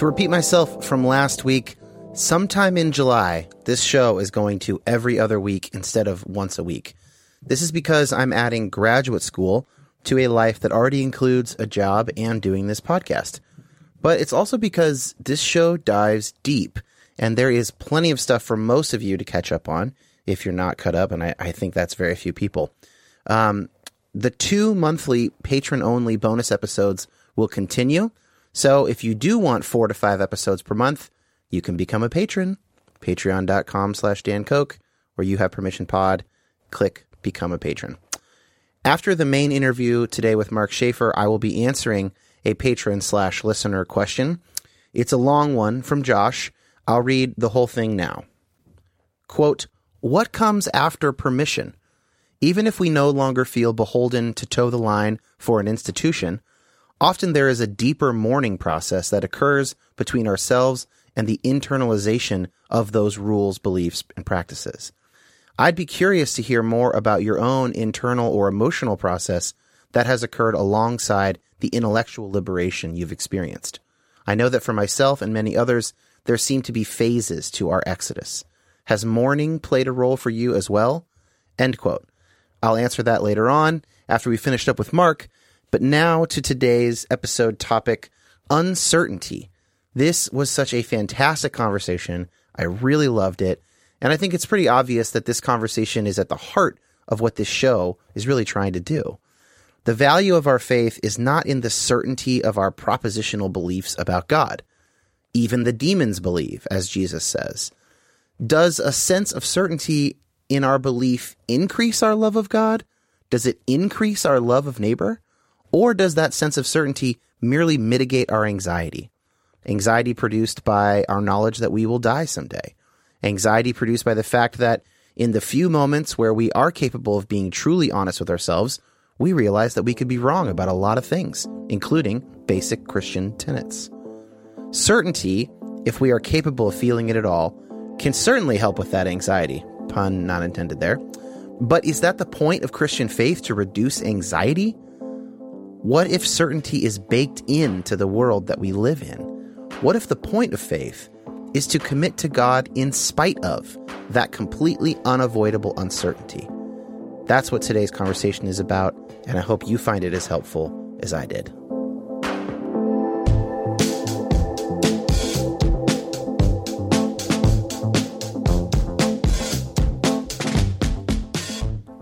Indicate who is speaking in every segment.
Speaker 1: To repeat myself from last week, sometime in July, this show is going to every other week instead of once a week. This is because I'm adding graduate school to a life that already includes a job and doing this podcast. But it's also because this show dives deep, and there is plenty of stuff for most of you to catch up on if you're not caught up, and I, I think that's very few people. Um, the two monthly patron only bonus episodes will continue. So if you do want four to five episodes per month, you can become a patron. Patreon.com slash Dan Koch, where you have permission pod. Click become a patron. After the main interview today with Mark Schaefer, I will be answering a patron slash listener question. It's a long one from Josh. I'll read the whole thing now. Quote, what comes after permission? Even if we no longer feel beholden to toe the line for an institution, Often there is a deeper mourning process that occurs between ourselves and the internalization of those rules, beliefs, and practices. I'd be curious to hear more about your own internal or emotional process that has occurred alongside the intellectual liberation you've experienced. I know that for myself and many others, there seem to be phases to our exodus. Has mourning played a role for you as well? End quote. I'll answer that later on after we finished up with Mark, but now to today's episode topic uncertainty. This was such a fantastic conversation. I really loved it. And I think it's pretty obvious that this conversation is at the heart of what this show is really trying to do. The value of our faith is not in the certainty of our propositional beliefs about God. Even the demons believe, as Jesus says. Does a sense of certainty in our belief increase our love of God? Does it increase our love of neighbor? Or does that sense of certainty merely mitigate our anxiety? Anxiety produced by our knowledge that we will die someday. Anxiety produced by the fact that in the few moments where we are capable of being truly honest with ourselves, we realize that we could be wrong about a lot of things, including basic Christian tenets. Certainty, if we are capable of feeling it at all, can certainly help with that anxiety. Pun not intended there. But is that the point of Christian faith to reduce anxiety? What if certainty is baked into the world that we live in? What if the point of faith is to commit to God in spite of that completely unavoidable uncertainty. That's what today's conversation is about, and I hope you find it as helpful as I did.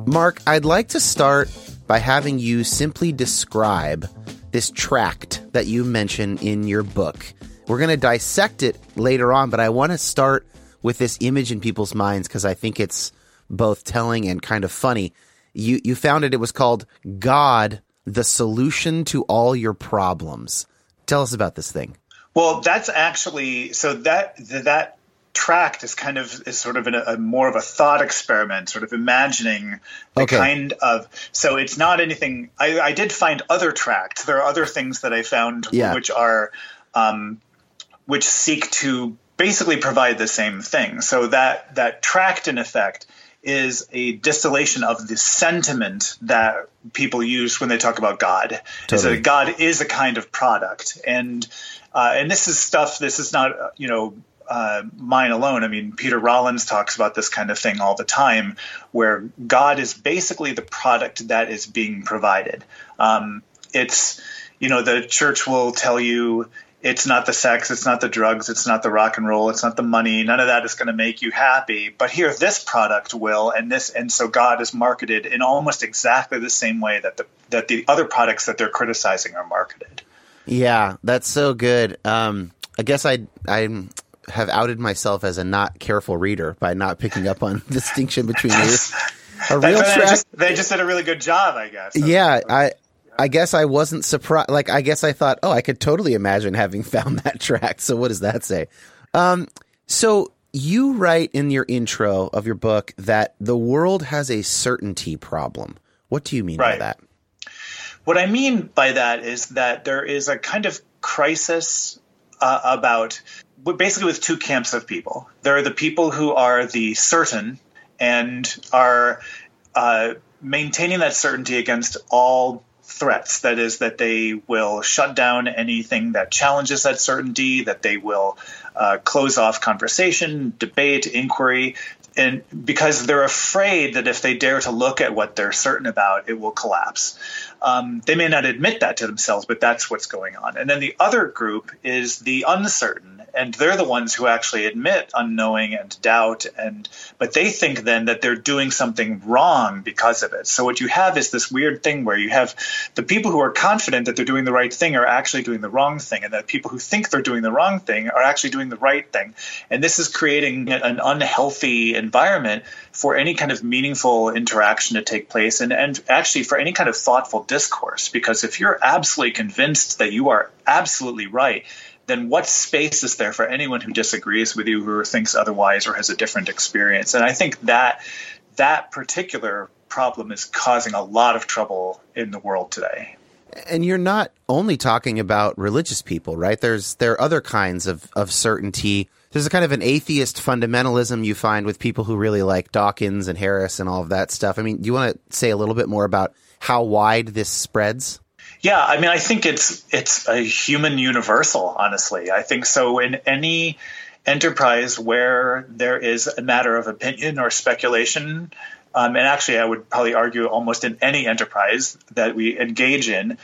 Speaker 1: Mark, I'd like to start by having you simply describe this tract that you mention in your book. We're going to dissect it later on, but I want to start with this image in people's minds because I think it's both telling and kind of funny. You you found it. It was called God, the solution to all your problems. Tell us about this thing.
Speaker 2: Well, that's actually so that that tract is kind of is sort of a, a, more of a thought experiment, sort of imagining the okay. kind of. So it's not anything. I, I, did find other tracts. There are other things that I found yeah. which are, um, which seek to basically provide the same thing. So that that tract, in effect, is a distillation of the sentiment that people use when they talk about God. Totally. Is that God is a kind of product, and uh, and this is stuff. This is not you know uh, mine alone. I mean, Peter Rollins talks about this kind of thing all the time, where God is basically the product that is being provided. Um, it's, you know, the church will tell you it's not the sex, it's not the drugs, it's not the rock and roll, it's not the money. None of that is going to make you happy. But here, this product will, and this, and so God is marketed in almost exactly the same way that the that the other products that they're criticizing are marketed.
Speaker 1: Yeah, that's so good. Um, I guess I I'm have outed myself as a not careful reader by not picking up on distinction between a,
Speaker 2: a real track. Just, they just did a really good job, I guess.
Speaker 1: Yeah, I. I guess I wasn't surprised. Like, I guess I thought, oh, I could totally imagine having found that track. So, what does that say? Um, so, you write in your intro of your book that the world has a certainty problem. What do you mean right. by that?
Speaker 2: What I mean by that is that there is a kind of crisis uh, about basically with two camps of people. There are the people who are the certain and are uh, maintaining that certainty against all threats. That is, that they will shut down anything that challenges that certainty, that they will uh, close off conversation, debate, inquiry, and because they're afraid that if they dare to look at what they're certain about, it will collapse. Um, they may not admit that to themselves, but that's what's going on. And then the other group is the uncertain and they're the ones who actually admit unknowing and doubt and but they think then that they're doing something wrong because of it. So what you have is this weird thing where you have the people who are confident that they're doing the right thing are actually doing the wrong thing and the people who think they're doing the wrong thing are actually doing the right thing. And this is creating an unhealthy environment for any kind of meaningful interaction to take place and, and actually for any kind of thoughtful discourse. Because if you're absolutely convinced that you are absolutely right then what space is there for anyone who disagrees with you or thinks otherwise or has a different experience? And I think that that particular problem is causing a lot of trouble in the world today.
Speaker 1: And you're not only talking about religious people, right? There's there are other kinds of, of certainty. There's a kind of an atheist fundamentalism you find with people who really like Dawkins and Harris and all of that stuff. I mean, do you want to say a little bit more about how wide this spreads?
Speaker 2: Yeah, I mean, I think it's it's a human universal. Honestly, I think so. In any enterprise where there is a matter of opinion or speculation, um, and actually, I would probably argue almost in any enterprise that we engage in,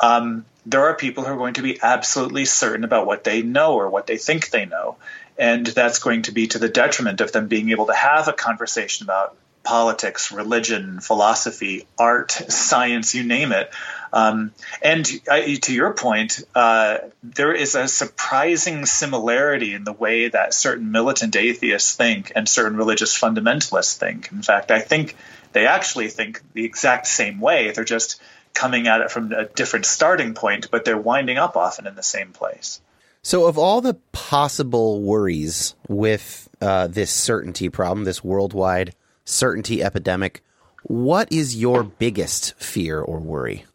Speaker 2: um, there are people who are going to be absolutely certain about what they know or what they think they know. And that's going to be to the detriment of them being able to have a conversation about politics, religion, philosophy, art, science, you name it. Um, and to your point, uh, there is a surprising similarity in the way that certain militant atheists think and certain religious fundamentalists think. In fact, I think they actually think the exact same way. They're just coming at it from a different starting point, but they're winding up often in the same place.
Speaker 1: So, of all the possible worries with uh, this certainty problem, this worldwide certainty epidemic. What is your biggest fear or worry?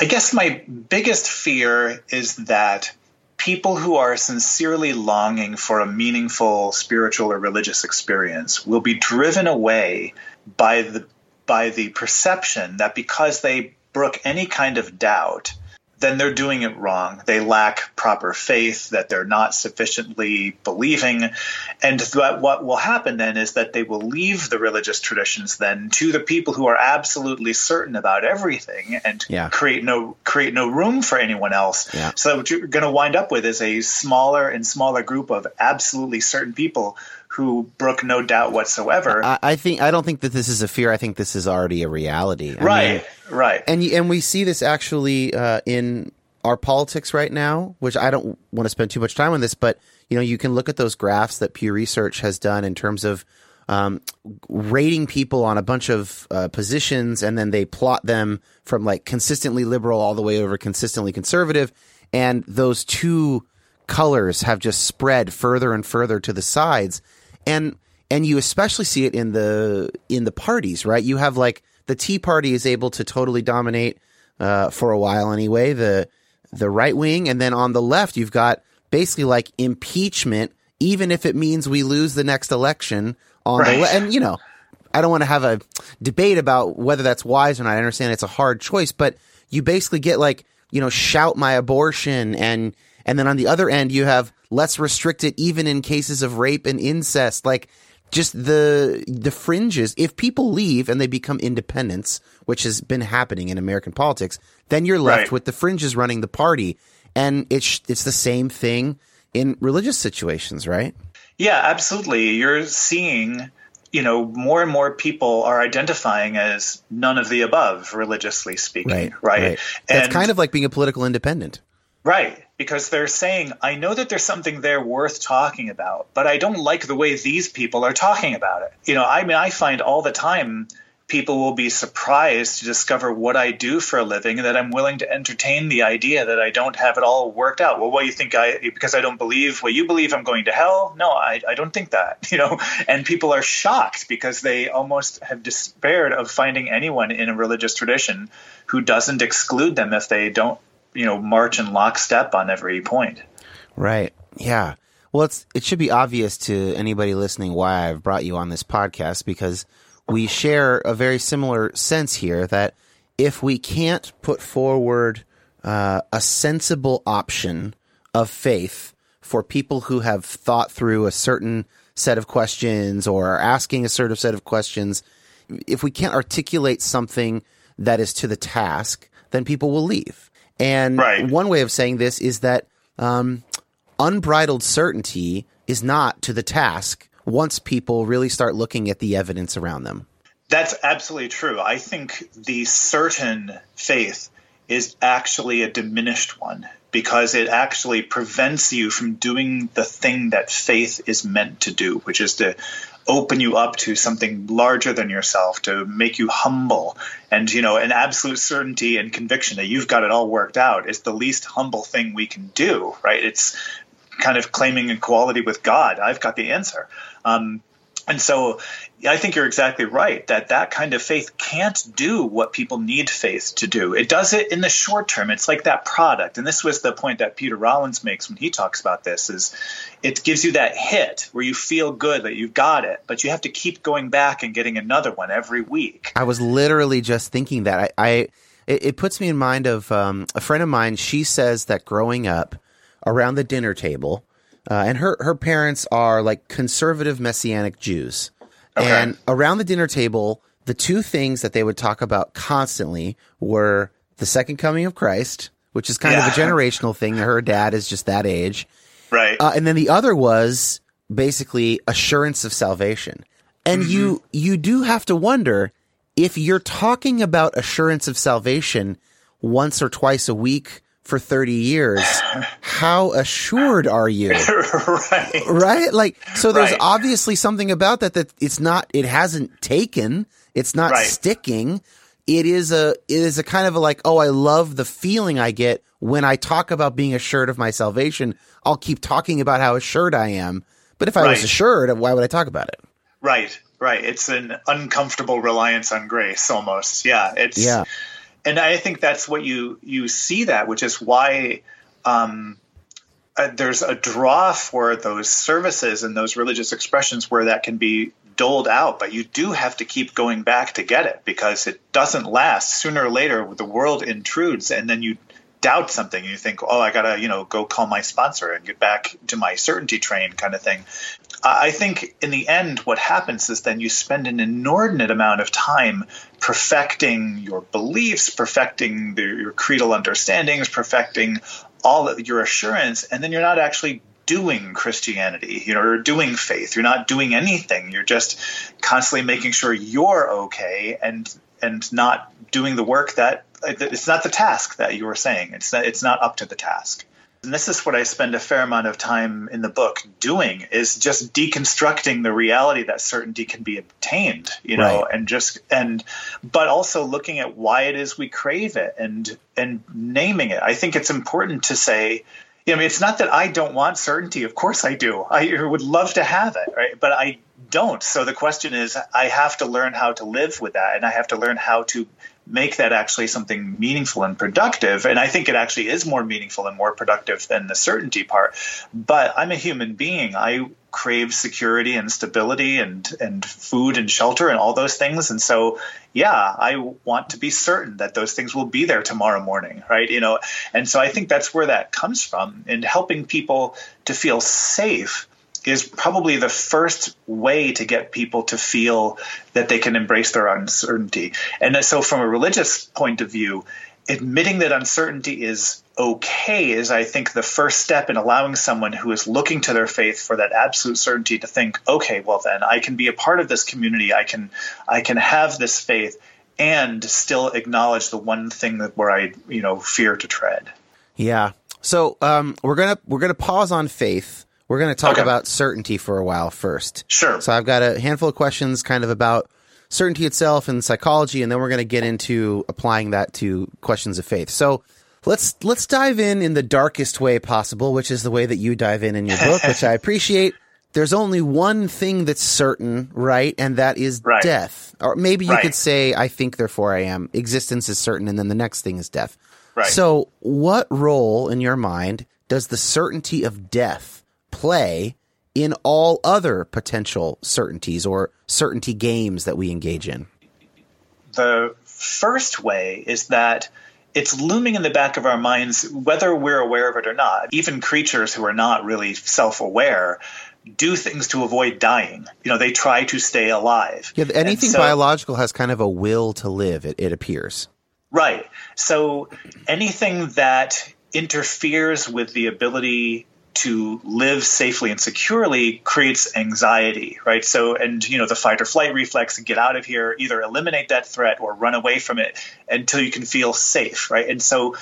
Speaker 2: I guess my biggest fear is that people who are sincerely longing for a meaningful spiritual or religious experience will be driven away by the by the perception that because they brook any kind of doubt then they're doing it wrong. They lack proper faith, that they're not sufficiently believing. And th- what will happen then is that they will leave the religious traditions then to the people who are absolutely certain about everything and
Speaker 1: Yeah.
Speaker 2: create no create no room for anyone else.
Speaker 1: Yeah.
Speaker 2: So what you're going to wind up with is a smaller and smaller group of absolutely certain people who brook no doubt whatsoever.
Speaker 1: I, I think I don't think that this is a fear. I think this is already a reality. I
Speaker 2: right,
Speaker 1: mean,
Speaker 2: right.
Speaker 1: and and we see this actually uh, in our politics right now, which I don't want to spend too much time on this, but you know, you can look at those graphs that Pew Research has done in terms of um, rating people on a bunch of uh, positions, and then they plot them from like consistently liberal all the way over consistently conservative, and those two colors have just spread further and further to the sides, and and you especially see it in the in the parties, right? You have like the Tea Party is able to totally dominate uh, for a while anyway. The the right wing, and then on the left, you've got basically like impeachment, even if it means we lose the next election. On the le- and you know, I don't want to have a debate about whether that's wise or not. I understand it's a hard choice, but you basically get like you know, shout my abortion, and and then on the other end you have let's restrict it even in cases of rape and incest, like just the the fringes. If people leave and they become independents, which has been happening in American politics, then you're left
Speaker 2: Right.
Speaker 1: with the fringes running the party, and it's it's the same thing in religious situations, right?
Speaker 2: Yeah, absolutely. You're seeing, you know, more and more people are identifying as none of the above, religiously speaking, right?
Speaker 1: That's
Speaker 2: And-
Speaker 1: kind of like being a political independent.
Speaker 2: Right, because they're saying, I know that there's something there worth talking about, but I don't like the way these people are talking about it. You know, I mean, I find all the time people will be surprised to discover what I do for a living and that I'm willing to entertain the idea that I don't have it all worked out. Well, what do you think I, because I don't believe what you believe I'm going to hell? No, I, I don't think that, you know, and people are shocked because they almost have despaired of finding anyone in a religious tradition who doesn't exclude them if they don't you know march in lockstep on every point.
Speaker 1: Right. Yeah. Well, it's it should be obvious to anybody listening why I've brought you on this podcast because we share a very similar sense here that if we can't put forward uh, a sensible option of faith for people who have thought through a certain set of questions or are asking a certain set of questions, if we can't articulate something that is to the task, then people will leave. And
Speaker 2: Right.
Speaker 1: one way of saying this is that um, unbridled certainty is not to the task once people really start looking at the evidence around them.
Speaker 2: That's absolutely true. I think the certain faith is actually a diminished one because it actually prevents you from doing the thing that faith is meant to do, which is to open you up to something larger than yourself, to make you humble. And, you know, an absolute certainty and conviction that you've got it all worked out is the least humble thing we can do, right? It's kind of claiming equality with God. I've got the answer. Um, and so I think you're exactly right that that kind of faith can't do what people need faith to do. It does it in the short term. It's like that product. And this was the point that Peter Rollins makes when he talks about this is it gives you that hit where you feel good that you've got it, but you have to keep going back and getting another one every week.
Speaker 1: I was literally just thinking that. I, I it, it puts me in mind of um, a friend of mine. She says that growing up around the dinner table, uh, and her her parents are like conservative messianic Jews,
Speaker 2: Okay.
Speaker 1: and around the dinner table, the two things that they would talk about constantly were the second coming of Christ, which is kind of a generational thing. Her dad is just that age,
Speaker 2: Right.
Speaker 1: uh, and then the other was basically assurance of salvation. And you you do have to wonder if you're talking about assurance of salvation once or twice a week for 30 years, how assured are you?
Speaker 2: right.
Speaker 1: Right? Like so there's
Speaker 2: Right.
Speaker 1: obviously something about that that it's not it hasn't taken, it's not
Speaker 2: Right.
Speaker 1: sticking. It is a it is a kind of a like, oh, I love the feeling I get when I talk about being assured of my salvation. I'll keep talking about how assured I am. But if I was assured, why would I talk about it?
Speaker 2: Right, right. It's an uncomfortable reliance on grace almost. Yeah, it's
Speaker 1: Yeah.
Speaker 2: and I think that's what you you see that, which is why um, uh, there's a draw for those services and those religious expressions where that can be doled out, but you do have to keep going back to get it because it doesn't last. Sooner or later, the world intrudes, and then you doubt something. and You think, oh, I gotta, you know, go call my sponsor and get back to my certainty train kind of thing. I think in the end, what happens is then you spend an inordinate amount of time perfecting your beliefs, perfecting the, your creedal understandings, perfecting all of your assurance, and then you're not actually doing Christianity, you know, or doing faith. You're not doing anything. You're just constantly making sure you're okay and and not doing the work that it's not the task that you were saying. It's not, it's not up to the task. And this is what I spend a fair amount of time in the book doing is just deconstructing the reality that certainty can be obtained, you know, right. and just and but also looking at why it is we crave it and and naming it. I think it's important to say you know, I mean, it's not that I don't want certainty. Of course I do. I would love to have it, right? But I don't. So the question is, I have to learn how to live with that, and I have to learn how to make that actually something meaningful and productive. And I think it actually is more meaningful and more productive than the certainty part. But I'm a human being. I crave security and stability and and food and shelter and all those things. And so, yeah, I want to be certain that those things will be there tomorrow morning, right? You know, and so I think that's where that comes from. And helping people to feel safe is probably the first way to get people to feel that they can embrace their uncertainty. And so, from a religious point of view, admitting that uncertainty is okay is, I think, the first step in allowing someone who is looking to their faith for that absolute certainty to think, okay, well then I can be a part of this community. I can, I can have this faith and still acknowledge the one thing that where I, you know, fear to tread.
Speaker 1: Yeah. So um, we're gonna we're gonna pause on faith we're going to talk okay. about certainty for a while first.
Speaker 2: Sure.
Speaker 1: So I've got a handful of questions kind of about certainty itself and psychology, and then we're going to get into applying that to questions of faith. So let's let's dive in in the darkest way possible, which is the way that you dive in in your book, which I appreciate. There's only one thing that's certain, right? And that is right. death. Or maybe you right. could say, I think, therefore I am. Existence is certain, and then the next thing is death. Right. So, what role in your mind does the certainty of death play in all other potential certainties or certainty games that we engage in?
Speaker 2: The first way is that it's looming in the back of our minds, whether we're aware of it or not. Even creatures who are not really self aware do things to avoid dying. You know, they try to stay alive.
Speaker 1: Yeah, anything so, biological has kind of a will to live, it, it appears.
Speaker 2: Right. So anything that interferes with the ability to live safely and securely creates anxiety, right? So, and you know, the fight or flight reflex and get out of here, either eliminate that threat or run away from it until you can feel safe, right? And so,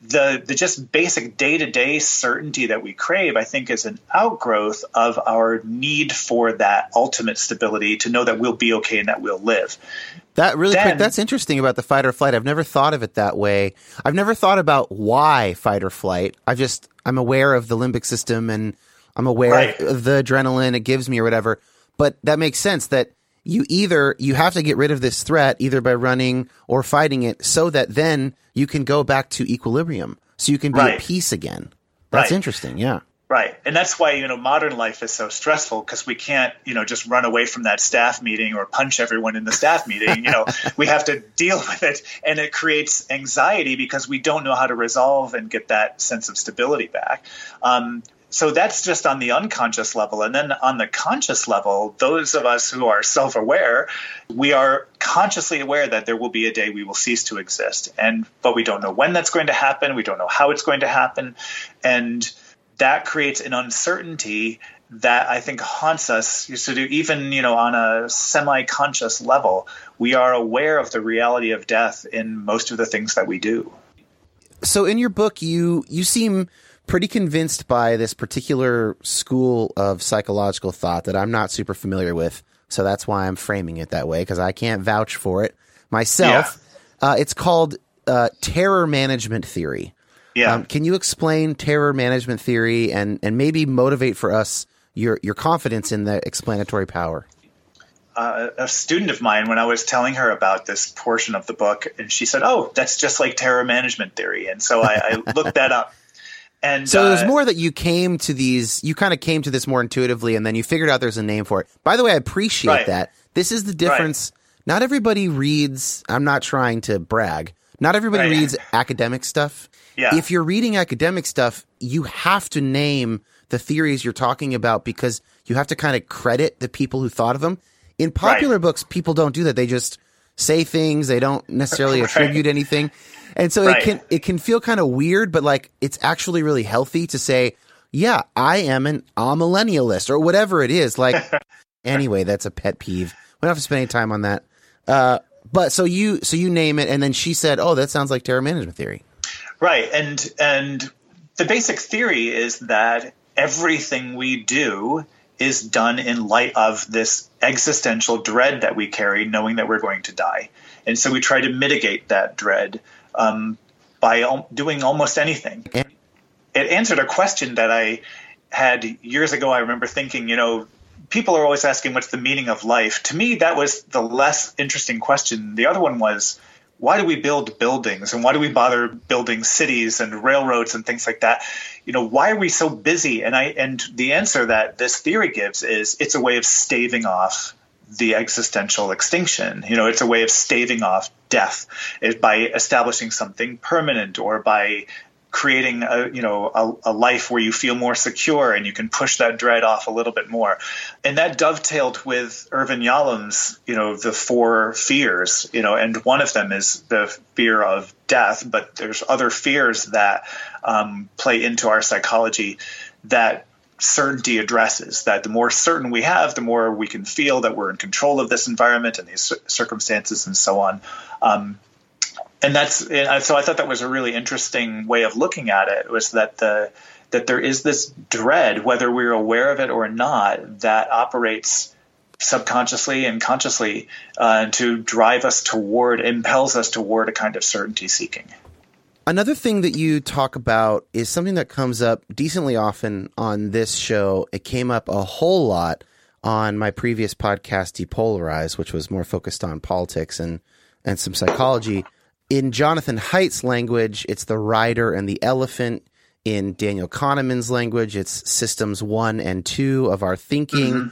Speaker 2: the the just basic day to day certainty that we crave, I think, is an outgrowth of our need for that ultimate stability to know that we'll be okay and that we'll live.
Speaker 1: That really then, quick. That's interesting about the fight or flight. I've never thought of it that way. I've never thought about why fight or flight. I just I'm aware of the limbic system and I'm aware right. of the adrenaline it gives me or whatever. But that makes sense that you either you have to get rid of this threat either by running or fighting it so that then you can go back to equilibrium so you can be right. at peace again that's right. interesting yeah
Speaker 2: right. And that's why you know modern life is so stressful because we can't you know just run away from that staff meeting or punch everyone in the staff meeting. You know we have to deal with it. And it creates anxiety because we don't know how to resolve and get that sense of stability back. Um, so that's just on the unconscious level. And then on the conscious level those of us who are self-aware we are consciously aware that there will be a day we will cease to exist. And but we don't know when that's going to happen. We don't know how it's going to happen. And that creates an uncertainty that I think haunts us. So do even you know on a semi-conscious level, we are aware of the reality of death in most of the things that we do.
Speaker 1: So in your book, you you seem pretty convinced by this particular school of psychological thought that I'm not super familiar with. So that's why I'm framing it that way because I can't vouch for it myself. Yeah. Uh, it's called uh, terror management theory.
Speaker 2: Yeah. Um,
Speaker 1: can you explain terror management theory and, and maybe motivate for us your your confidence in the explanatory power?
Speaker 2: Uh, a student of mine when I was telling her about this portion of the book, and she said, "Oh, that's just like terror management theory." And so I, I looked that up. And
Speaker 1: so uh, it was uh, more that you came to these, you kind of came to this more intuitively, and then you figured out there's a name for it. By the way, I appreciate right. that. This is the difference. Right. Not everybody reads. I'm not trying to brag. Not everybody
Speaker 2: Right.
Speaker 1: reads academic stuff.
Speaker 2: Yeah.
Speaker 1: If you're reading academic stuff, you have to name the theories you're talking about because you have to kind of credit the people who thought of them. In popular
Speaker 2: Right.
Speaker 1: books, people don't do that. They just say things. They don't necessarily
Speaker 2: Right.
Speaker 1: attribute anything. And so
Speaker 2: Right.
Speaker 1: it can it can feel kind of weird, but like it's actually really healthy to say, yeah, I am an amillennialist or whatever it is. Like anyway, that's a pet peeve. We don't have to spend any time on that. Uh, but so you so you name it, and then she said, "Oh, that sounds like terror management theory."
Speaker 2: Right, and and the basic theory is that everything we do is done in light of this existential dread that we carry, knowing that we're going to die, and so we try to mitigate that dread um, by doing almost anything. It answered a question that I had years ago. I remember thinking, you know. People are always asking what's the meaning of life. To me, that was the less interesting question. The other one was, why do we build buildings and why do we bother building cities and railroads and things like that? You know why are we so busy? And i and the answer that this theory gives is it's a way of staving off the existential extinction. You know it's a way of staving off death it, by establishing something permanent or by creating a you know a, a life where you feel more secure and you can push that dread off a little bit more. And that dovetailed with Irvin Yalom's you know the four fears you know and one of them is the fear of death but there's other fears that um, play into our psychology that certainty addresses that the more certain we have the more we can feel that we're in control of this environment and these circumstances and so on. Um, and that's so I thought that was a really interesting way of looking at it was that the that there is this dread whether we're aware of it or not that operates subconsciously and consciously uh, to drive us toward impels us toward a kind of certainty seeking
Speaker 1: Another thing that you talk about is something that comes up decently often on this show. It came up a whole lot on my previous podcast, Depolarize, which was more focused on politics and, and some psychology. In Jonathan Haidt's language, it's the rider and the elephant. In Daniel Kahneman's language, it's systems one and two of our thinking.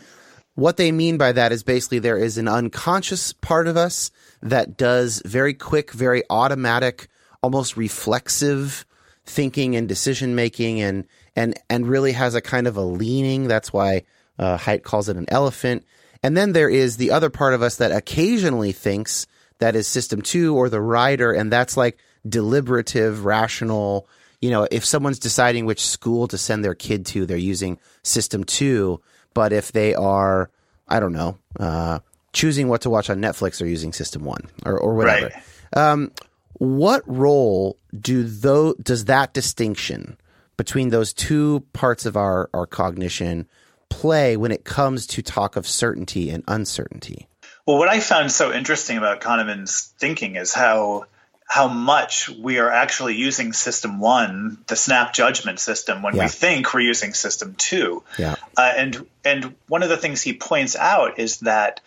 Speaker 1: What they mean by that is basically there is an unconscious part of us that does very quick, very automatic, almost reflexive thinking and decision making and and and really has a kind of a leaning. That's why uh, Haidt calls it an elephant. And then there is the other part of us that occasionally thinks that is system two or the rider, and that's like deliberative, rational. You know, if someone's deciding which school to send their kid to, they're using system two. But if they are, I don't know, uh, choosing what to watch on Netflix, they're using system one or, or whatever. Um, what role do though does that distinction between those two parts of our, our cognition play when it comes to talk of certainty and uncertainty?
Speaker 2: Well, what I found so interesting about Kahneman's thinking is how how much we are actually using system one, the snap judgment system, when
Speaker 1: Yeah.
Speaker 2: we think we're using system two.
Speaker 1: Yeah.
Speaker 2: Uh, and and one of the things he points out is that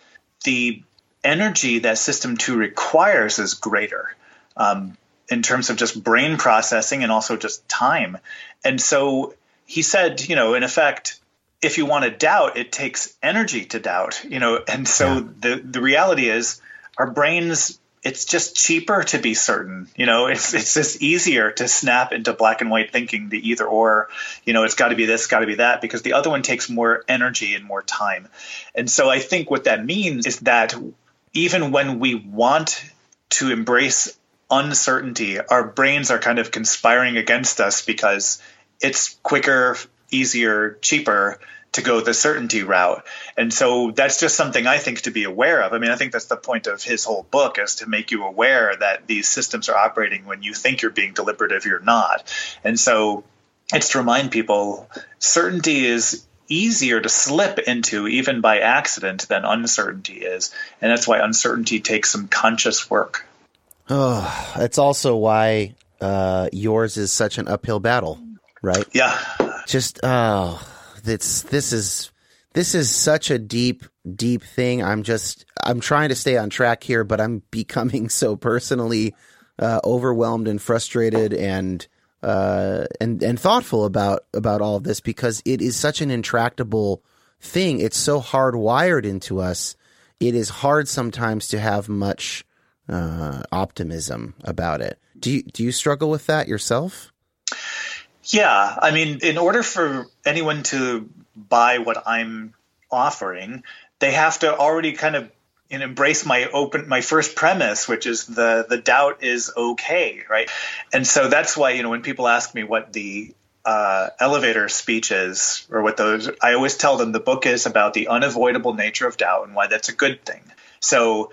Speaker 2: the energy that system two requires is greater um, in terms of just brain processing and also just time. And so he said, you know, in effect, if you want to doubt, it takes energy to doubt, you know. And so
Speaker 1: Yeah.
Speaker 2: the the reality is, our brains. It's just cheaper to be certain, you know. It's it's just easier to snap into black and white thinking, the either or, you know. It's got to be this, got to be that, because the other one takes more energy and more time. And so I think what that means is that even when we want to embrace uncertainty, our brains are kind of conspiring against us because it's quicker, easier, cheaper to go the certainty route. And so that's just something I think to be aware of. I mean, I think that's the point of his whole book is to make you aware that these systems are operating when you think you're being deliberative, you're not. And so it's to remind people certainty is easier to slip into even by accident than uncertainty is. And that's why uncertainty takes some conscious work.
Speaker 1: Oh, that's also why uh, yours is such an uphill battle, right?
Speaker 2: Yeah.
Speaker 1: Just oh, it's this is this is such a deep, deep thing. I'm just I'm trying to stay on track here, but I'm becoming so personally uh, overwhelmed and frustrated and uh, and and thoughtful about about all of this because it is such an intractable thing. It's so hardwired into us. It is hard sometimes to have much uh, optimism about it. Do you do you struggle with that yourself?
Speaker 2: Yeah, I mean, in order for anyone to buy what I'm offering, they have to already kind of and embrace my open my first premise which is the the doubt is okay right? And so that's why you know when people ask me what the uh, elevator speech is or what those i always tell them the book is about the unavoidable nature of doubt and why that's a good thing. So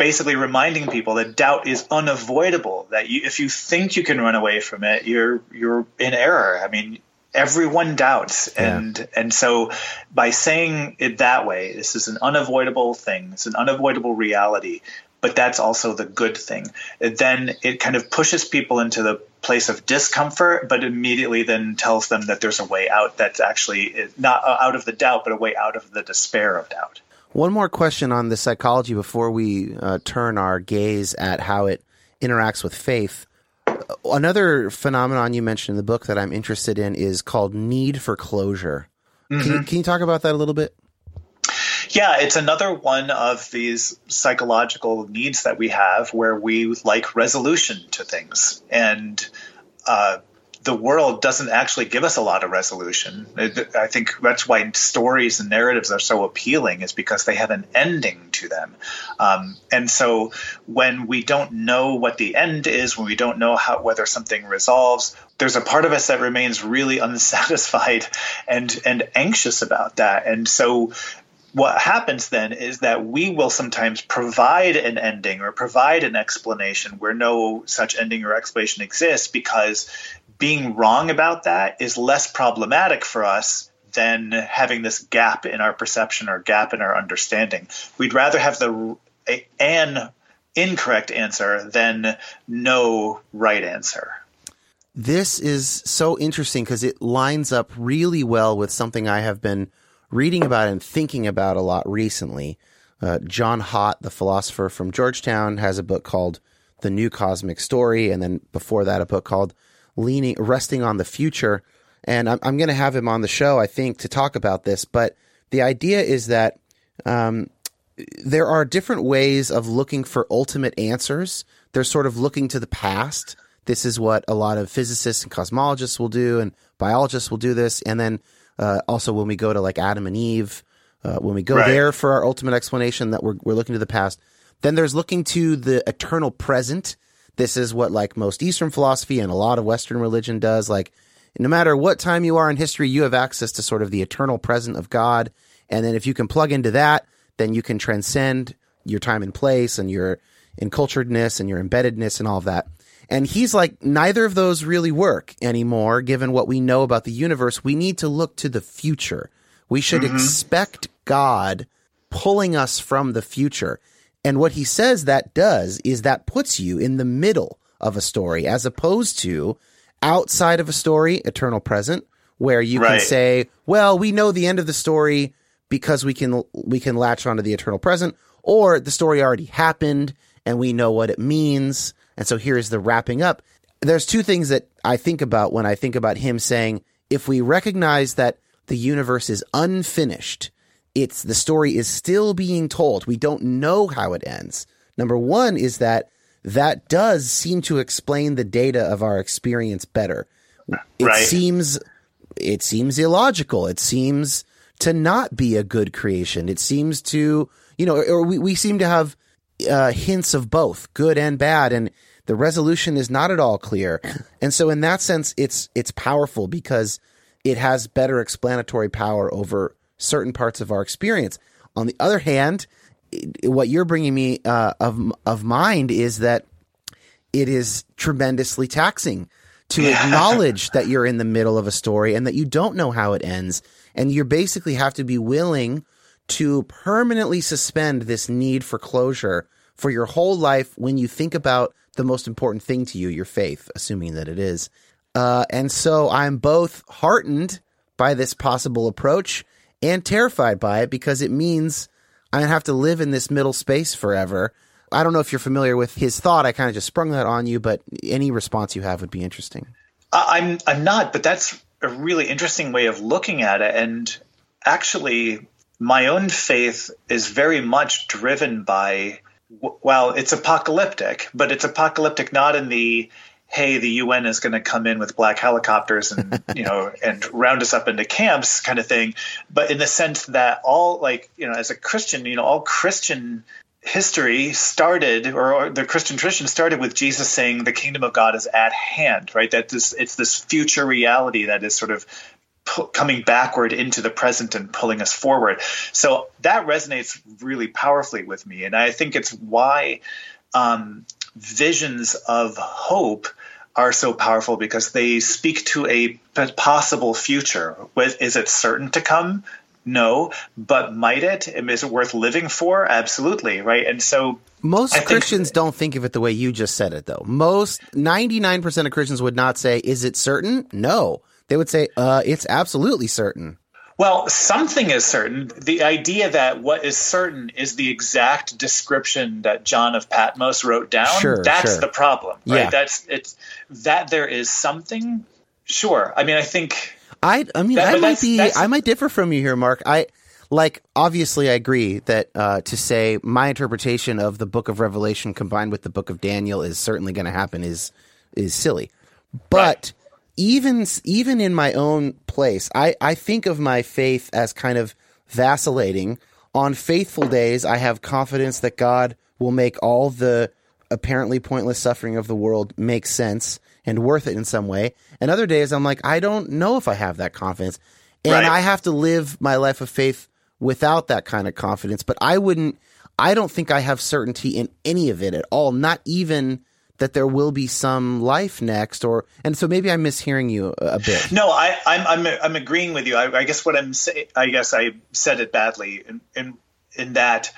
Speaker 2: basically reminding people that doubt is unavoidable that you, if you think you can run away from it you're you're in error. I mean everyone doubts. Yeah. and and so by saying it that way this is an unavoidable thing. It's an unavoidable reality but that's also the good thing. Then it kind of pushes people into the place of discomfort but immediately then tells them that there's a way out that's actually not out of the doubt but a way out of the despair of doubt
Speaker 1: one more question on the psychology before we uh, turn our gaze at how it interacts with faith another phenomenon you mentioned in the book that I'm interested in is called need for closure. Mm-hmm. Can, you, can you talk about that a little bit?
Speaker 2: Yeah, it's another one of these psychological needs that we have where we like resolution to things. And uh, the world doesn't actually give us a lot of resolution. I think that's why stories and narratives are so appealing, is because they have an ending to them. Um, and so when we don't know what the end is, when we don't know how whether something resolves, there's a part of us that remains really unsatisfied and and anxious about that. And so what happens then is that we will sometimes provide an ending or provide an explanation where no such ending or explanation exists because being wrong about that is less problematic for us than having this gap in our perception or gap in our understanding. We'd rather have the an incorrect answer than no right answer.
Speaker 1: This is so interesting because it lines up really well with something I have been reading about and thinking about a lot recently. Uh, John Haught, the philosopher from Georgetown, has a book called The New Cosmic Story, and then before that, a book called leaning, resting on the future. And I'm, I'm going to have him on the show, I think, to talk about this. But the idea is that um, there are different ways of looking for ultimate answers. They're sort of looking to the past. This is what a lot of physicists and cosmologists will do, and biologists will do this. And then uh, also, when we go to like Adam and Eve, uh, when we go right. there for our ultimate explanation, that we're, we're looking to the past. Then there's looking to the eternal present this is what like most Eastern philosophy and a lot of Western religion does. Like, no matter what time you are in history, you have access to sort of the eternal present of God. And then if you can plug into that, then you can transcend your time and place and your enculturedness and your embeddedness and all of that. And he's like, neither of those really work anymore, given what we know about the universe. We need to look to the future. We should mm-hmm. expect God pulling us from the future. And what he says that does is that puts you in the middle of a story as opposed to outside of a story, eternal present, where you right. can say, well, we know the end of the story because we can we can latch onto the eternal present, or the story already happened and we know what it means. And so here's the wrapping up. There's two things that I think about when I think about him saying, if we recognize that the universe is unfinished, it's the story is still being told. We don't know how it ends. Number one is that that does seem to explain the data of our experience better. It right. seems it seems illogical. It seems to not be a good creation. It seems to you know, or we, we seem to have uh, hints of both good and bad, and the resolution is not at all clear. And so, in that sense, it's it's powerful because it has better explanatory power over certain parts of our experience. On the other hand, what you're bringing me uh, of of mind is that it is tremendously taxing to yeah. acknowledge that you're in the middle of a story and that you don't know how it ends, and you basically have to be willing to permanently suspend this need for closure for your whole life when you think about the most important thing to you, your faith, assuming that it is. Uh, and so I'm both heartened by this possible approach and terrified by it because it means I'm to have to live in this middle space forever. I don't know if you're familiar with his thought. I kind of just sprung that on you, but any response you have would be interesting.
Speaker 2: I'm I'm not, but that's a really interesting way of looking at it. And actually, my own faith is very much driven by well, it's apocalyptic, but it's apocalyptic not in the hey, the UN is going to come in with black helicopters and you know and round us up into camps kind of thing, but in the sense that all like you know as a Christian, you know all Christian history started or, the christian tradition started with jesus saying the kingdom of god is at hand right? That this it's this future reality that is sort of coming backward into the present and pulling us forward. So that resonates really powerfully with me. And i think it's why um, visions of hope are so powerful because they speak to a possible future. Is it certain to come? No, but might it? Is it worth living for? Absolutely, right? And so
Speaker 1: most I Christians think, don't think of it the way you just said it, though. Most 99% of Christians would not say, Is it certain? No. They would say, uh, It's absolutely certain.
Speaker 2: Well, something is certain. The idea that what is certain is the exact description that John of Patmos wrote down.
Speaker 1: Sure,
Speaker 2: that's
Speaker 1: sure.
Speaker 2: the problem, right?
Speaker 1: Yeah.
Speaker 2: That's it's that there is something. Sure. I mean, I think.
Speaker 1: I I mean, that, I might be. That's, I might differ from you here, Mark. I like obviously I agree that uh, to say my interpretation of the Book of Revelation combined with the Book of Daniel is certainly going to happen is is silly, but. Right even even in my own place, I, I think of my faith as kind of vacillating. On faithful days, I have confidence that God will make all the apparently pointless suffering of the world make sense and worth it in some way. And other days, I'm like, I don't know if I have that confidence, and right. I have to live my life of faith without that kind of confidence. But I wouldn't. I don't think I have certainty in any of it at all. Not even that there will be some life next or and so maybe i'm mishearing you a bit.
Speaker 2: No i i'm i'm, I'm agreeing with you. I, I, guess what i'm saying i guess i said it badly in, in in that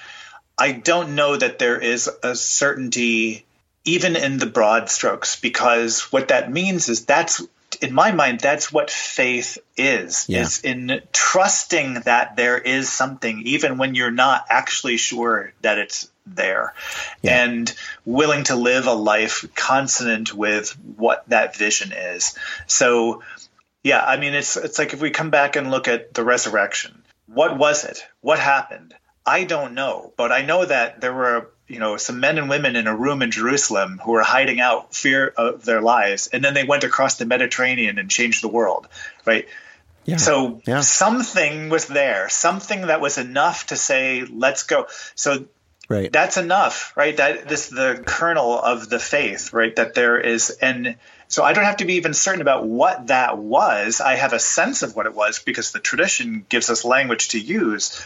Speaker 2: i don't know that there is a certainty even in the broad strokes because what that means is that's in my mind, that's what faith is,
Speaker 1: yeah.
Speaker 2: is in trusting that there is something, even when you're not actually sure that it's there
Speaker 1: yeah.
Speaker 2: and willing to live a life consonant with what that vision is. So, yeah, I mean, it's, it's like if we come back and look at the resurrection, what was it? What happened? I don't know, but I know that there were you know some men and women in a room in Jerusalem who were hiding out fear of their lives, and then they went across the Mediterranean and changed the world, right?
Speaker 1: Yeah.
Speaker 2: So
Speaker 1: yeah.
Speaker 2: something was there, something that was enough to say, "Let's go." So
Speaker 1: right.
Speaker 2: that's enough, right? That this the kernel of the faith, right? That there is, and so I don't have to be even certain about what that was. I have a sense of what it was because the tradition gives us language to use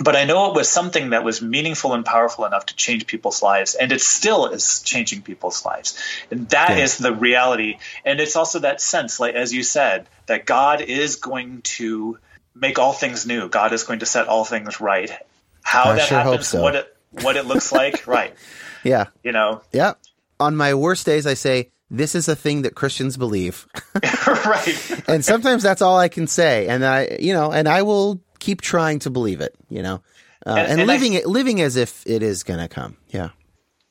Speaker 2: but I know it was something that was meaningful and powerful enough to change people's lives, and it still is changing people's lives. And that yeah. is the reality. And it's also that sense, like as you said, that God is going to make all things new. God is going to set all things right. How
Speaker 1: I
Speaker 2: that
Speaker 1: sure
Speaker 2: happens,
Speaker 1: so.
Speaker 2: what it what it looks like, right?
Speaker 1: Yeah,
Speaker 2: you know.
Speaker 1: Yeah. On my worst days, I say this is a thing that Christians believe.
Speaker 2: right.
Speaker 1: and sometimes that's all I can say. And I, you know, and I will keep trying to believe it, you know, uh, and, and, and, living I, it, living as if it is going to come. Yeah.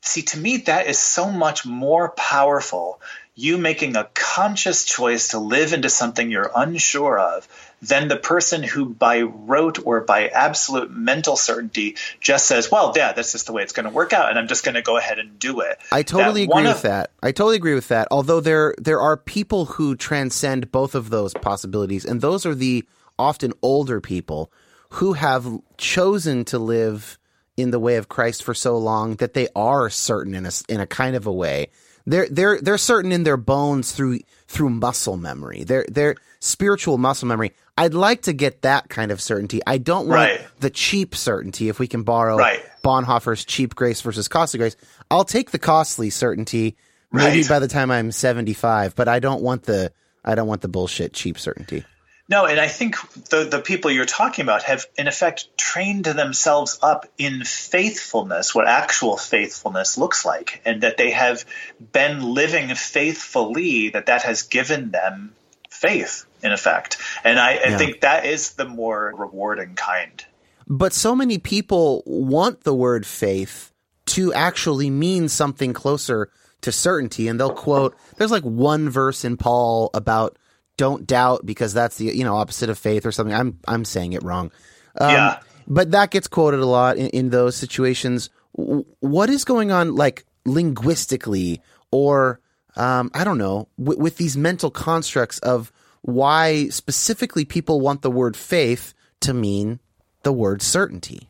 Speaker 2: See, to me, that is so much more powerful. You making a conscious choice to live into something you're unsure of than the person who, by rote or by absolute mental certainty, just says, "Well, yeah, that's just the way it's going to work out, and I'm just going to go ahead and do it."
Speaker 1: I totally that agree with of, that. I totally agree with that. Although there there are people who transcend both of those possibilities, and those are the often older people who have chosen to live in the way of Christ for so long that they are certain in a, in a kind of a way. They're they're they're certain in their bones through through muscle memory. They're they're spiritual muscle memory. I'd like to get that kind of certainty. I don't want
Speaker 2: right.
Speaker 1: the cheap certainty. If we can borrow
Speaker 2: right.
Speaker 1: Bonhoeffer's cheap grace versus costly grace, I'll take the costly certainty. Maybe
Speaker 2: right.
Speaker 1: by the time I'm 75, but I don't want the I don't want the bullshit cheap certainty.
Speaker 2: No, and I think the the people you're talking about have in effect trained themselves up in faithfulness, what actual faithfulness looks like, and that they have been living faithfully. That that has given them faith, in effect, and I, I think that is the more rewarding kind.
Speaker 1: But so many people want the word faith to actually mean something closer to certainty, and they'll quote. There's like one verse in Paul about don't doubt because that's the you know opposite of faith or something. I'm I'm saying it wrong.
Speaker 2: Um, yeah.
Speaker 1: But that gets quoted a lot in, in those situations. what is going on, like linguistically, or um, I don't know, w- with these mental constructs of why specifically people want the word faith to mean the word certainty?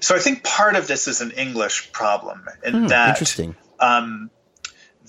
Speaker 2: So I think part of this is an English problem in
Speaker 1: Hmm,
Speaker 2: that
Speaker 1: interesting.
Speaker 2: um,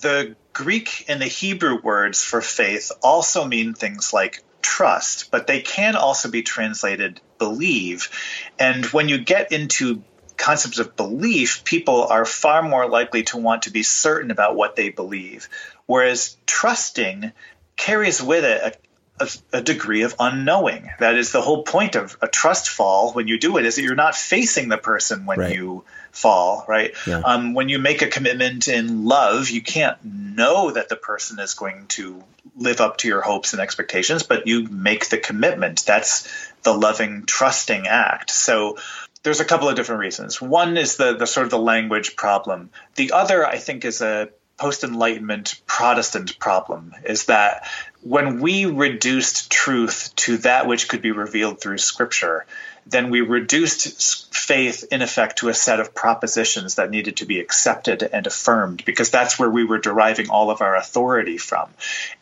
Speaker 2: the Greek and the Hebrew words for faith also mean things like trust, but they can also be translated believe. And when you get into concepts of belief, people are far more likely to want to be certain about what they believe. Whereas trusting carries with it a a, degree of unknowing. That is the whole point of a trust fall. When you do it, is that you're not facing the person when
Speaker 1: Right.
Speaker 2: you fall. Right.
Speaker 1: Yeah.
Speaker 2: Um, when you make a commitment in love, you can't know that the person is going to live up to your hopes and expectations, but you make the commitment. That's the loving, trusting act. So. There's a couple of different reasons. One is the, the sort of the language problem. The other, I think, is a post Enlightenment Protestant problem is that when we reduced truth to that which could be revealed through Scripture, then we reduced faith, in effect, to a set of propositions that needed to be accepted and affirmed, because that's where we were deriving all of our authority from.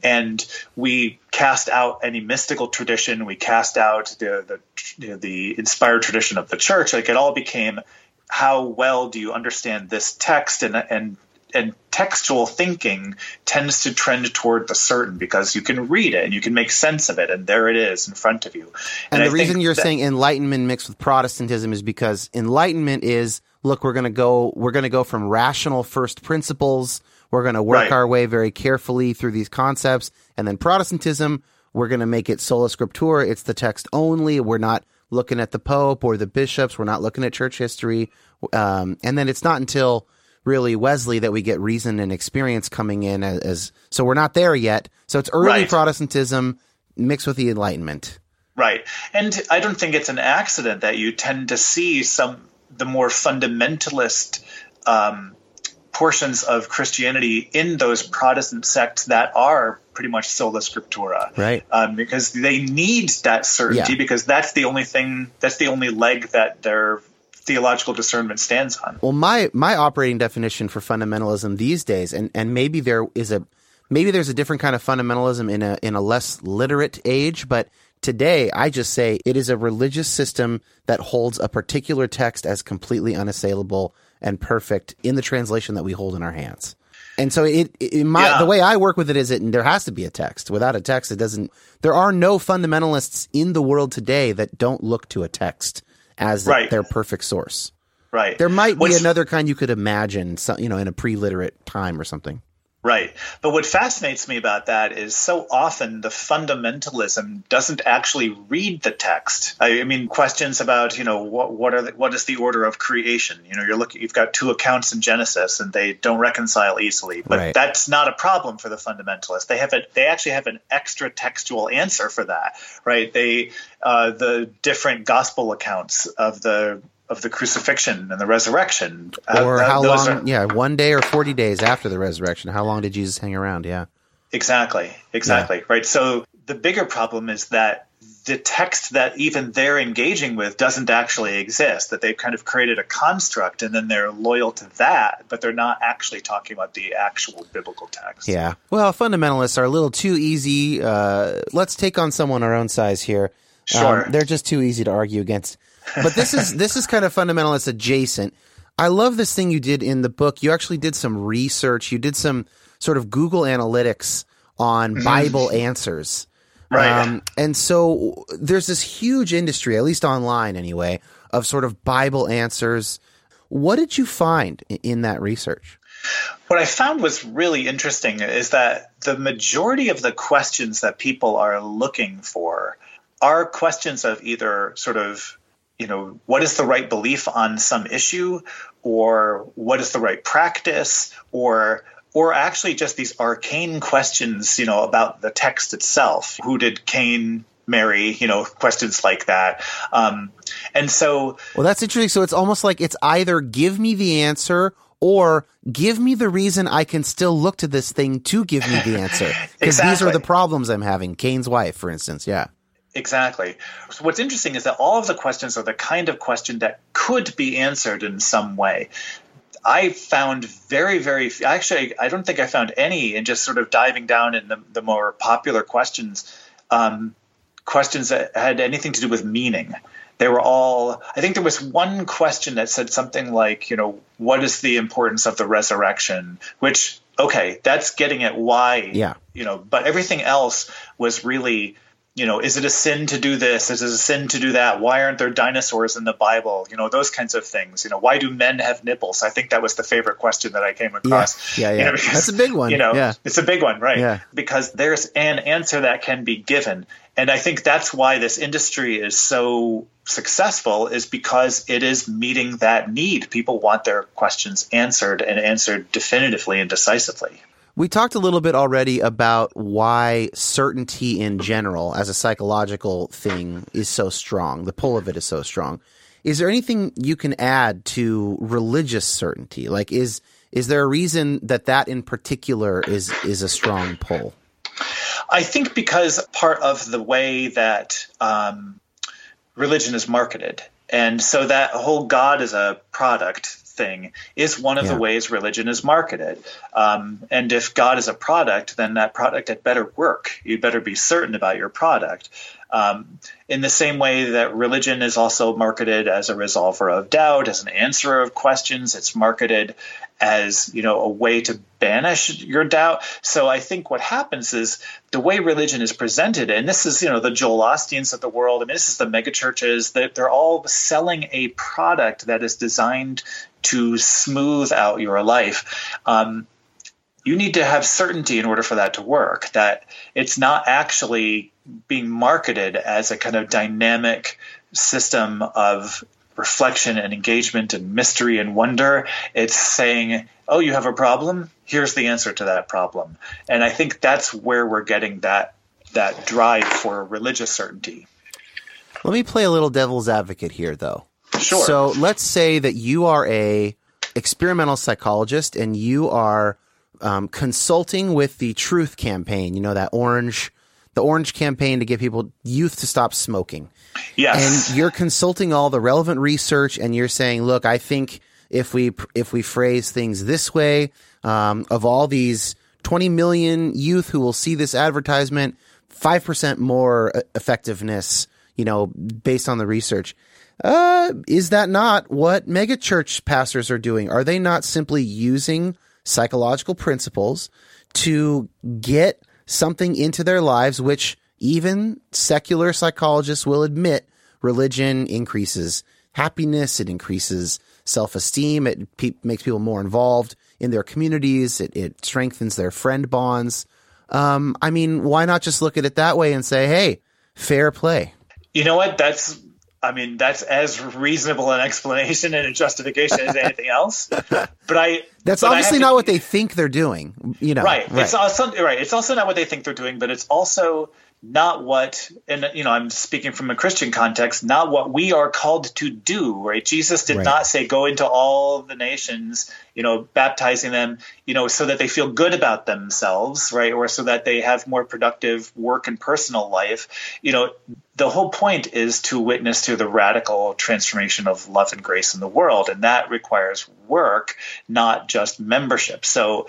Speaker 2: And we cast out any mystical tradition, we cast out the, the, the inspired tradition of the church. Like it all became how well do you understand this text and, and and textual thinking tends to trend toward the certain because you can read it and you can make sense of it and there it is in front of you.
Speaker 1: And,
Speaker 2: I
Speaker 1: the reason you're
Speaker 2: that-
Speaker 1: saying enlightenment mixed with Protestantism is because enlightenment is look, we're going to go we're going to go from rational first principles, we're going to work
Speaker 2: Right.
Speaker 1: our way very carefully through these concepts, and then Protestantism, we're going to make it sola scriptura, it's the text only, we're not looking at the pope or the bishops, we're not looking at church history. Um, and then it's not until really Wesley that we get reason and experience coming in as, as so we're not there yet. So it's early
Speaker 2: Right.
Speaker 1: Protestantism mixed with the enlightenment.
Speaker 2: Right. And I don't think it's an accident that you tend to see some the more fundamentalist um, portions of Christianity in those Protestant sects that are pretty much sola scriptura.
Speaker 1: Right.
Speaker 2: Um, because they need that certainty
Speaker 1: Yeah.
Speaker 2: because that's the only thing that's the only leg that their theological discernment stands on.
Speaker 1: Well, my my operating definition for fundamentalism these days, and and maybe there is a maybe there's a different kind of fundamentalism in a in a less literate age, but today I just say it is a religious system that holds a particular text as completely unassailable and perfect in the translation that we hold in our hands. And so it, it my
Speaker 2: Yeah.
Speaker 1: the way I work with it is it there has to be a text. Without a text, it doesn't. There are no fundamentalists in the world today that don't look to a text as
Speaker 2: Right.
Speaker 1: their perfect source.
Speaker 2: Right.
Speaker 1: There might be another kind you could imagine, you know, in a pre-literate time or something.
Speaker 2: Right. But what fascinates me about that is so often the fundamentalism doesn't actually read the text. I, I mean, questions about, you know, what, what are the, what is the order of creation? You know, you're looking, you've got two accounts in Genesis and they don't reconcile easily, but
Speaker 1: Right.
Speaker 2: that's not a problem for the fundamentalist. They have a, they actually have an extra textual answer for that, right? They, uh, the different gospel accounts of the, of the crucifixion and the resurrection. uh,
Speaker 1: Or
Speaker 2: uh,
Speaker 1: how long?
Speaker 2: are-
Speaker 1: yeah, one day or forty days after the resurrection. How long did Jesus hang around? Yeah,
Speaker 2: Exactly. Exactly. Right. So the bigger problem is that the text that even they're engaging with doesn't actually exist, that they've kind of created a construct and then they're loyal to that, but they're not actually talking about the actual biblical text.
Speaker 1: yeah. Well, fundamentalists are a little too easy. Uh, let's take on someone our own size here. Um,
Speaker 2: Sure.
Speaker 1: they're just too easy to argue against. But this is this is kind of fundamentalist adjacent. I love this thing you did in the book. You actually did some research. You did some sort of Google Analytics on Bible answers.
Speaker 2: Right.
Speaker 1: Um, and so there's this huge industry, at least online anyway, of sort of Bible answers. What did you find in that research?
Speaker 2: What I found was really interesting is that the majority of the questions that people are looking for are questions of either sort of, you know, what is the right belief on some issue, or what is the right practice, or or actually just these arcane questions, you know, about the text itself. Who did Cain marry? You know, questions like that. Um, and so
Speaker 1: Well, that's interesting. So it's almost like it's either give me the answer or give me the reason I can still look to this thing to give me the answer. Because these are the problems I'm having. Cain's wife, for instance. Yeah.
Speaker 2: Exactly. So what's interesting is that all of the questions are the kind of question that could be answered in some way. I found very, very actually, I don't think I found any in just sort of diving down in the, the more popular questions, um, questions that had anything to do with meaning. They were all, I think there was one question that said something like, you know, what is the importance of the resurrection? Which, okay, that's getting at why,
Speaker 1: yeah.
Speaker 2: you know, but everything else was really you know, is it a sin to do this? Is it a sin to do that? Why aren't there dinosaurs in the Bible? You know, those kinds of things. You know, why do men have nipples? I think that was the favorite question that I came across.
Speaker 1: Yeah, yeah, yeah.
Speaker 2: You know,
Speaker 1: because, That's a big one.
Speaker 2: You know,
Speaker 1: yeah.
Speaker 2: it's a big one, right?
Speaker 1: Yeah.
Speaker 2: Because there's an answer that can be given. And I think that's why this industry is so successful is because it is meeting that need. People want their questions answered and answered definitively and decisively.
Speaker 1: We talked a little bit already about why certainty in general, as a psychological thing, is so strong. The pull of it is so strong. Is there anything you can add to religious certainty? Like, is is there a reason that that in particular is is a strong pull?
Speaker 2: I think because part of the way that um, religion is marketed, and so that whole God is a product thing is one of yeah. the ways religion is marketed. Um, and if God is a product, then that product had better work. You better be certain about your product. Um, in the same way that religion is also marketed as a resolver of doubt, as an answerer of questions, it's marketed as you know a way to banish your doubt. So I think what happens is the way religion is presented, and this is you know the Joel Osteens of the world, I mean this is the megachurches that they're all selling a product that is designed to smooth out your life. Um, you need to have certainty in order for that to work. That it's not actually being marketed as a kind of dynamic system of reflection and engagement and mystery and wonder. It's saying, oh, you have a problem? Here's the answer to that problem. And I think that's where we're getting that that drive for religious certainty.
Speaker 1: Let me play a little devil's advocate here though.
Speaker 2: Sure.
Speaker 1: So let's say that you are a experimental psychologist and you are um, consulting with the Truth Campaign. You know that orange, the orange campaign to get people youth to stop smoking.
Speaker 2: Yes.
Speaker 1: And you're consulting all the relevant research, and you're saying, look, I think if we if we phrase things this way, um, of all these 20 million youth who will see this advertisement, five percent more effectiveness. You know, based on the research. Uh, is that not what megachurch pastors are doing? Are they not simply using psychological principles to get something into their lives, which even secular psychologists will admit religion increases happiness, it increases self esteem, it pe- makes people more involved in their communities, it, it strengthens their friend bonds. Um, I mean, why not just look at it that way and say, hey, fair play?
Speaker 2: You know what? That's I mean, that's as reasonable an explanation and a justification as anything else. But I
Speaker 1: that's
Speaker 2: but
Speaker 1: obviously not to, what they think they're doing. You know,
Speaker 2: right? right. It's also right. It's also not what they think they're doing, but it's also not what and you know i'm speaking from a christian context not what we are called to do right? Jesus did right. not say go into all the nations you know baptizing them you know so that they feel good about themselves right? Or so that they have more productive work and personal life. You know the whole point is to witness to the radical transformation of love and grace in the world and that requires work not just membership. So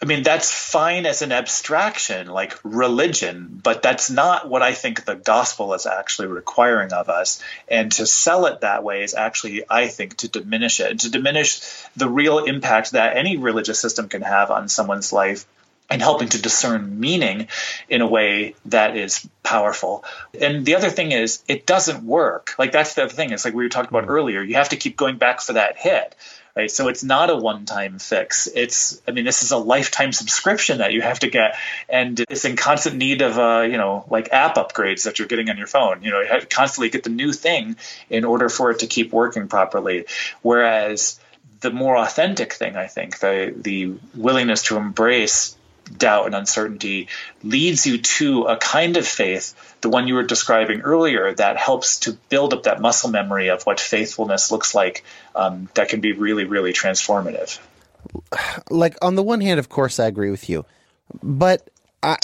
Speaker 2: I mean, that's fine as an abstraction, like religion, but that's not what I think the gospel is actually requiring of us. And to sell it that way is actually, I think, to diminish it, to diminish the real impact that any religious system can have on someone's life and helping to discern meaning in a way that is powerful. And the other thing is, it doesn't work. Like, that's the other thing. It's like we were talking about hmm. earlier. You have to keep going back for that hit right? So it's not a one-time fix. It's, I mean, this is a lifetime subscription that you have to get, and it's in constant need of, uh, you know, like app upgrades that you're getting on your phone. You know, you constantly get the new thing in order for it to keep working properly. Whereas the more authentic thing, I think, the the willingness to embrace doubt and uncertainty leads you to a kind of faith, the one you were describing earlier, that helps to build up that muscle memory of what faithfulness looks like um, that can be really, really transformative.
Speaker 1: Like, on the one hand, of course, I agree with you. But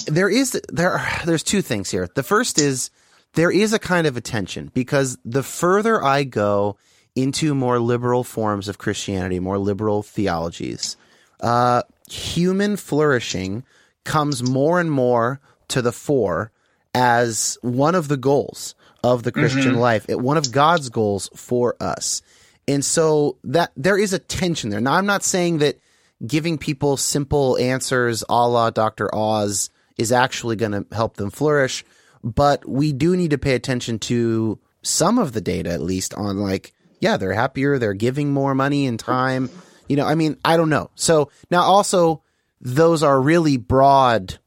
Speaker 1: there is there are, there's two things here. The first is there is a kind of attention because the further I go into more liberal forms of Christianity, more liberal theologies, uh, human flourishing comes more and more to the fore as one of the goals of the Christian mm-hmm. life, one of God's goals for us. And so that there is a tension there. Now, I'm not saying that giving people simple answers a la Dr. Oz is actually going to help them flourish, but we do need to pay attention to some of the data, at least on like, yeah, they're happier, they're giving more money and time. You know, I mean, I don't know. So now also, those are really broad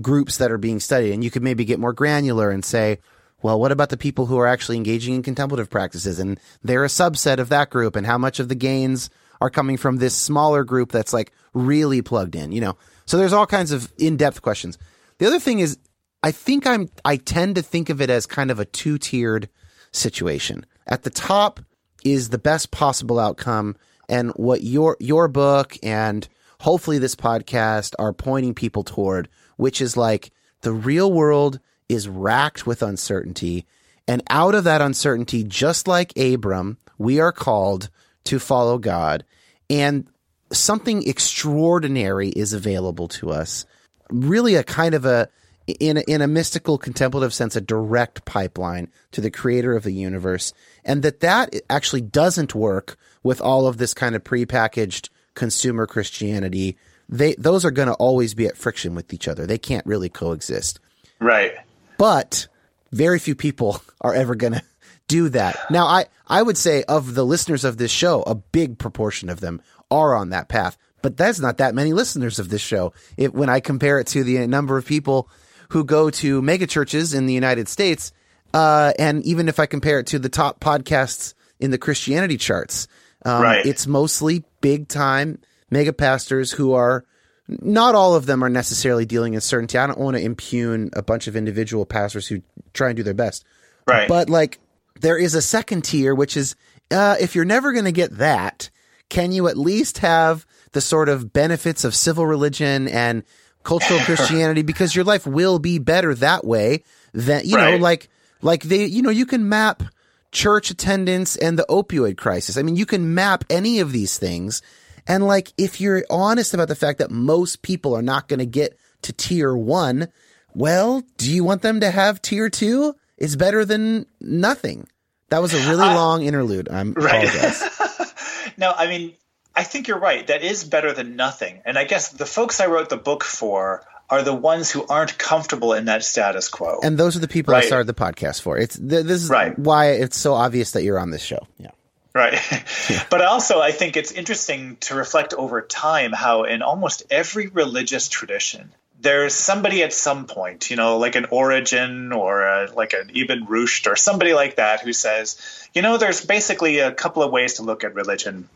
Speaker 1: groups that are being studied, and you could maybe get more granular and say, well, what about the people who are actually engaging in contemplative practices? And they're a subset of that group, and how much of the gains are coming from this smaller group that's like really plugged in, you know? So there's all kinds of in depth questions. The other thing is, I think I'm, I tend to think of it as kind of a two tiered situation. At the top is the best possible outcome and what your, your book and hopefully this podcast are pointing people toward, which is like the real world is racked with uncertainty. And out of that uncertainty, just like Abram, we are called to follow God. And something extraordinary is available to us. Really, a kind of a, in a, in a mystical contemplative sense, a direct pipeline to the creator of the universe. And that that actually doesn't work with all of this kind of prepackaged consumer Christianity. They, those are going to always be at friction with each other. They can't really coexist.
Speaker 2: Right.
Speaker 1: But very few people are ever going to do that. Now, I, I would say of the listeners of this show, a big proportion of them are on that path. But that's not that many listeners of this show. It, when I compare it to the number of people who go to megachurches in the United States, uh, and even if I compare it to the top podcasts in the Christianity charts, um, right. it's mostly big time mega pastors who are not all of them are necessarily dealing in certainty. I don't want to impugn a bunch of individual pastors who try and do their best.
Speaker 2: Right.
Speaker 1: But like there is a second tier, which is uh, if you're never going to get that, can you at least have the sort of benefits of civil religion and cultural Christianity? because your life will be better that way than, you right. know, like, like they, you know, you can map church attendance and the opioid crisis. I mean, you can map any of these things. And like, if you're honest about the fact that most people are not going to get to tier one, well, do you want them to have tier two? It's better than nothing. That was a really long interlude. I'm right.
Speaker 2: no, I mean, I think you're right. That is better than nothing. And I guess the folks I wrote the book for are the ones who aren't comfortable in that status quo.
Speaker 1: And those are the people right. I started the podcast for. It's th- this is right. why it's so obvious that you're on this show. Yeah.
Speaker 2: Right. Yeah. But also, I think it's interesting to reflect over time how, in almost every religious tradition, there's somebody at some point, you know, like an Origen or a, like an Ibn Rushd or somebody like that who says, you know, there's basically a couple of ways to look at religion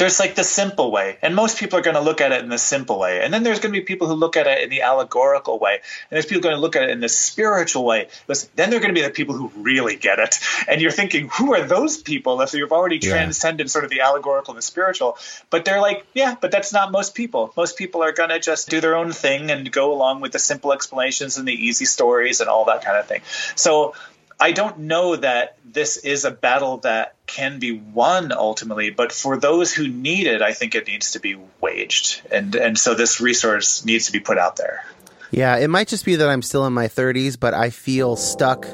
Speaker 2: there's like the simple way and most people are going to look at it in the simple way and then there's going to be people who look at it in the allegorical way and there's people going to look at it in the spiritual way. Listen, then they're going to be the people who really get it and you're thinking who are those people? If you've already yeah. transcended sort of the allegorical and the spiritual but they're like yeah but that's not most people. Most people are going to just do their own thing and go along with the simple explanations and the easy stories and all that kind of thing. So I don't know that this is a battle that can be won ultimately, but for those who need it, I think it needs to be waged, and and so this resource needs to be put out there.
Speaker 1: Yeah, it might just be that I'm still in my 30s, but I feel stuck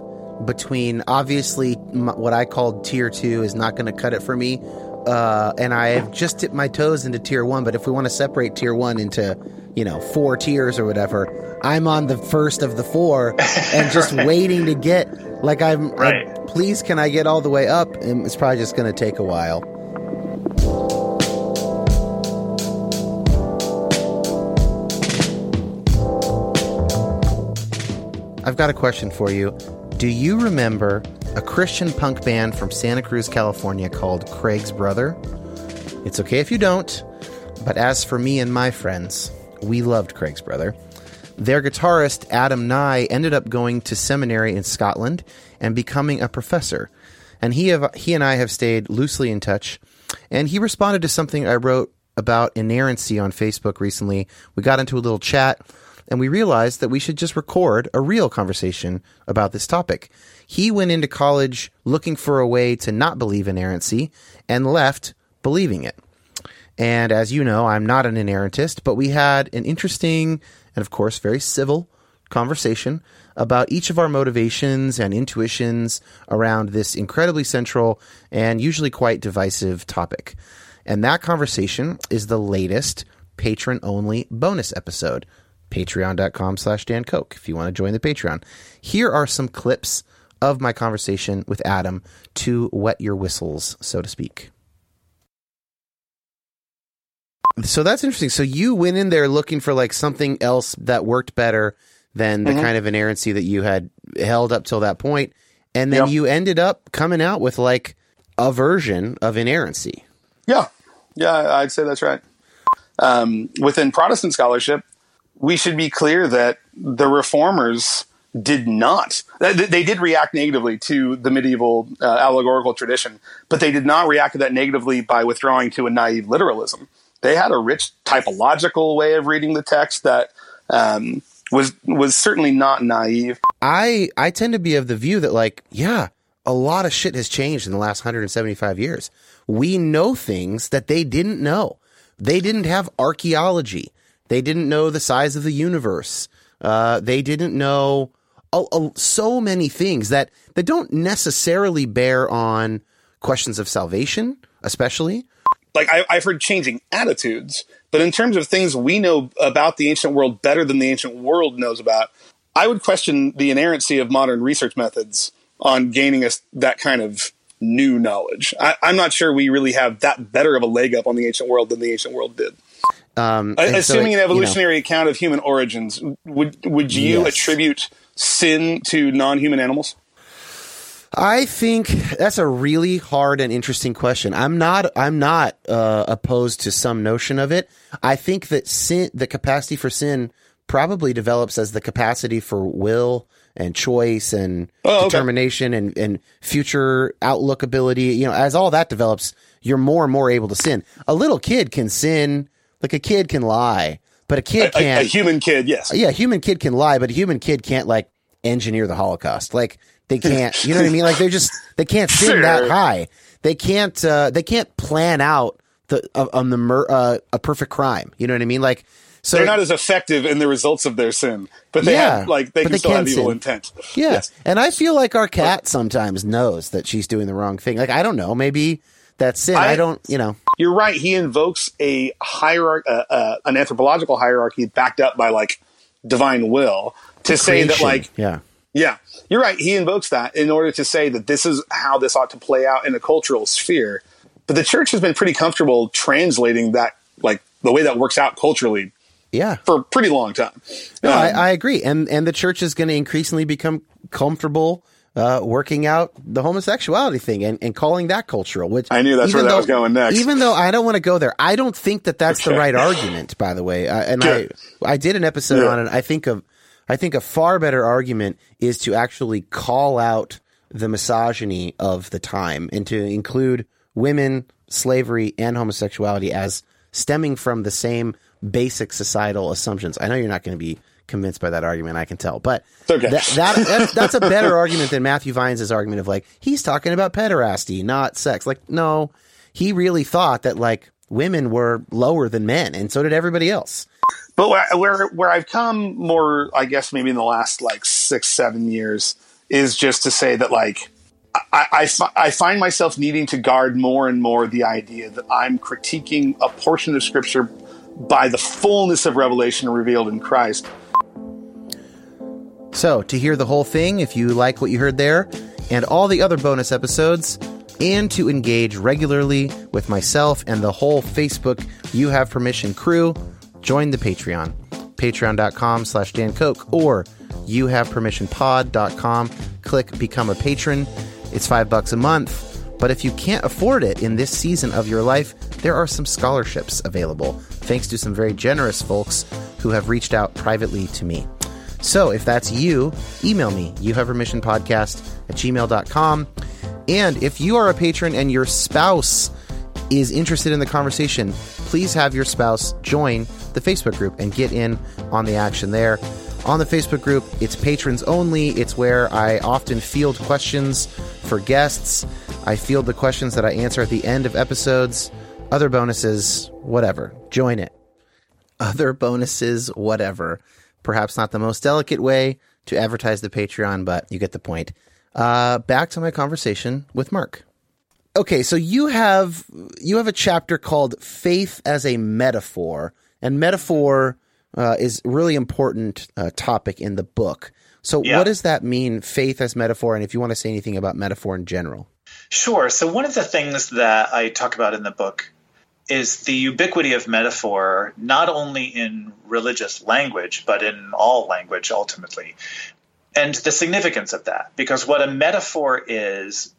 Speaker 1: between obviously what I called tier two is not going to cut it for me, uh, and I've just dipped my toes into tier one. But if we want to separate tier one into you know four tiers or whatever, I'm on the first of the four and just right. waiting to get like I'm right. like, please can I get all the way up? And it's probably just going to take a while. I've got a question for you. Do you remember a Christian punk band from Santa Cruz, California called Craig's Brother? It's okay if you don't, but as for me and my friends, we loved Craig's Brother. Their guitarist, Adam Nye, ended up going to seminary in Scotland and becoming a professor. And he, have, he and I have stayed loosely in touch. And he responded to something I wrote about inerrancy on Facebook recently. We got into a little chat, and we realized that we should just record a real conversation about this topic. He went into college looking for a way to not believe in inerrancy and left believing it. And as you know, I'm not an inerrantist, but we had an interesting and, of course, very civil conversation about each of our motivations and intuitions around this incredibly central and usually quite divisive topic. And that conversation is the latest patron only bonus episode. Patreon.com slash Dan Koch if you want to join the Patreon. Here are some clips of my conversation with Adam to wet your whistles, so to speak. So that's interesting. So you went in there looking for like something else that worked better than the
Speaker 3: Mhm.
Speaker 1: kind of inerrancy that you had held up till that point, and then you ended up coming out with like a version of inerrancy.
Speaker 3: Yeah, yeah, I'd say that's right. Um, within Protestant scholarship, we should be clear that the reformers did not. They, they did react negatively to the medieval uh, allegorical tradition, but they did not react to that negatively by withdrawing to a naive literalism. They had a rich typological way of reading the text that um, was was certainly not naive.
Speaker 1: I I tend to be of the view that like yeah, a lot of shit has changed in the last 175 years. We know things that they didn't know. They didn't have archaeology. They didn't know the size of the universe. Uh, they didn't know so many things that that don't necessarily bear on questions of salvation, especially.
Speaker 3: Like I, I've heard changing attitudes, but in terms of things we know about the ancient world better than the ancient world knows about, I would question the inerrancy of modern research methods on gaining us that kind of new knowledge. I, I'm not sure we really have that better of a leg up on the ancient world than the ancient world did.
Speaker 1: Um, and so,
Speaker 3: Assuming
Speaker 1: you
Speaker 3: an
Speaker 1: know,
Speaker 3: evolutionary account of human origins, would would you
Speaker 1: Yes.
Speaker 3: attribute sin to non-human animals?
Speaker 1: I think that's a really hard and interesting question. I'm not I'm not uh, opposed to some notion of it. I think that sin, the capacity for sin, probably develops as the capacity for will and choice and
Speaker 3: Oh, okay.
Speaker 1: determination and, and future outlook ability. You know, as all that develops, you're more and more able to sin. A little kid can sin, like a kid can lie, but a kid can't
Speaker 3: a human kid, yes.
Speaker 1: yeah, a human kid can lie, but a human kid can't like engineer the Holocaust. Like they can't, you know what I mean? Like they're just they can't sin
Speaker 3: Sure.
Speaker 1: that high. They can't uh, they can't plan out the uh, on the mur- uh, a perfect crime. You know what I mean? Like so
Speaker 3: They're not as effective in the results of their sin, but they
Speaker 1: Yeah,
Speaker 3: have like they can
Speaker 1: they
Speaker 3: still
Speaker 1: can
Speaker 3: have evil intent.
Speaker 1: yeah.
Speaker 3: Yes.
Speaker 1: And I feel like our cat sometimes knows that she's doing the wrong thing. Like I don't know, maybe that's it. I,
Speaker 3: I-
Speaker 1: don't, you know.
Speaker 3: You're right. He invokes a hierarchy, uh, uh, an anthropological hierarchy backed up by like divine will to say that like
Speaker 1: yeah.
Speaker 3: Yeah, you're right. He invokes that in order to say that this is how this ought to play out in a cultural sphere. But the church has been pretty comfortable translating that like the way that works out culturally
Speaker 1: Yeah.
Speaker 3: for a pretty long time.
Speaker 1: No,
Speaker 3: Um,
Speaker 1: I, I agree, and and the church is going to increasingly become comfortable uh, working out the homosexuality thing and, and calling that cultural. Which
Speaker 3: I knew that's where that
Speaker 1: though-
Speaker 3: was going next.
Speaker 1: Even though I don't want to go there, I don't think that that's the right argument. By the way, I, and
Speaker 3: Good.
Speaker 1: I I did an episode
Speaker 3: Yeah.
Speaker 1: on it. I think of I think a far better argument is to actually call out the misogyny of the time and to include women, slavery, and homosexuality as stemming from the same basic societal assumptions. I know you're not going to be convinced by that argument. I can tell, but
Speaker 3: okay.
Speaker 1: that, that that's, that's a better argument than Matthew Vines' argument of like he's talking about pederasty, not sex. Like, no, he really thought that like women were lower than men, and so did everybody else.
Speaker 3: But where, where where I've come more, I guess maybe in the last like six seven years, is just to say that like I, I, fi- I find myself needing to guard more and more the idea that I'm critiquing a portion of Scripture by the fullness of revelation revealed in Christ.
Speaker 1: So, to hear the whole thing, if you like what you heard there, and all the other bonus episodes, and to engage regularly with myself and the whole Facebook You Have Permission crew, join the Patreon. Patreon.com slash Dan Koch or youhavepermissionpod.com. Click Become a Patron. It's five bucks a month. But if you can't afford it in this season of your life, there are some scholarships available, thanks to some very generous folks who have reached out privately to me. So if that's you, email me, you have permission podcast at gmail.com. And if you are a patron and your spouse is interested in the conversation, please have your spouse join the Facebook group and get in on the action there. On the Facebook group, it's patrons only. It's where I often field questions for guests. I field the questions that I answer at the end of episodes, other bonuses, whatever. Join it. Other bonuses, whatever. Perhaps not the most delicate way to advertise the Patreon, but you get the point. Uh, back to my conversation with Mark. Okay, so you have you have a chapter called "Faith as a Metaphor," and metaphor uh, is really important uh, topic in the book. So,
Speaker 2: Yeah.
Speaker 1: what does that mean, faith as metaphor? And if you want to say anything about metaphor in general,
Speaker 2: Sure. So one of the things that I talk about in the book is the ubiquity of metaphor, not only in religious language, but in all language ultimately. And the significance of that. Because what a metaphor is,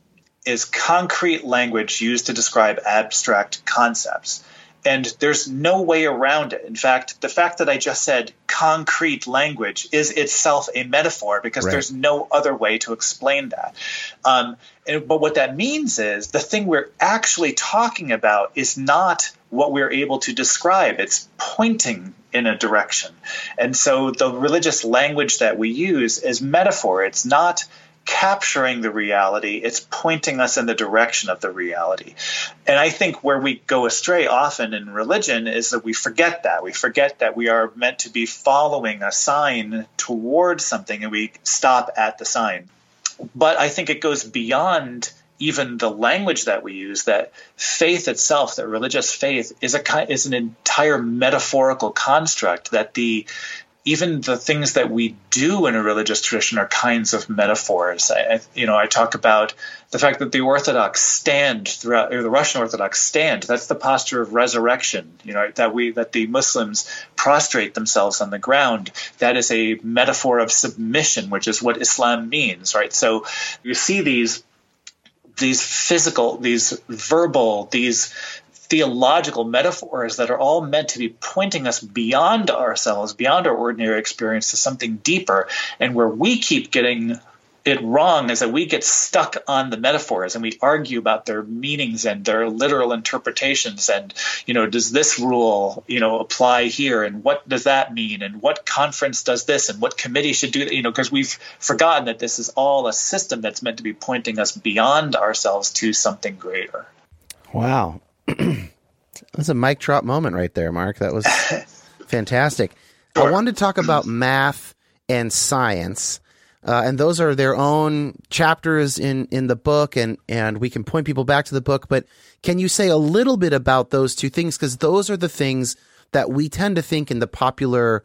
Speaker 2: is concrete language used to describe abstract concepts. And there's no way around it. In fact, the fact that I just said concrete language is itself a metaphor because
Speaker 1: Right.
Speaker 2: there's no other way to explain that. Um, and, but what that means is the thing we're actually talking about is not what we're able to describe, it's pointing in a direction. And so the religious language that we use is metaphor, it's not capturing the reality, it's pointing us in the direction of the reality. And I think where we go astray often in religion is that we forget that. We forget that we are meant to be following a sign towards something and we stop at the sign. But I think it goes beyond even the language that we use that faith itself that religious faith is a is an entire metaphorical construct that the even the things that we do in a religious tradition are kinds of metaphors. I, you know, I talk about the fact that the Orthodox stand throughout, or the Russian Orthodox stand. That's the posture of resurrection. You know, that we that the Muslims prostrate themselves on the ground. That is a metaphor of submission, which is what Islam means, right? So you see these these physical, these verbal, these theological metaphors that are all meant to be pointing us beyond ourselves, beyond our ordinary experience to something deeper. And where we keep getting it wrong is that we get stuck on the metaphors and we argue about their meanings and their literal interpretations and you know does this rule you know apply here? And what does that mean? And what conference does this? And what committee should do that? You know because we've forgotten that this is all a system that's meant to be pointing us beyond ourselves to something greater.
Speaker 1: Wow, that's a mic drop moment right there, Mark. That was fantastic. I wanted to talk about math and science. Uh, and those are their own chapters in, in the book, and, and we can point people back to the book. But can you say a little bit about those two things? Because those are the things that we tend to think in the popular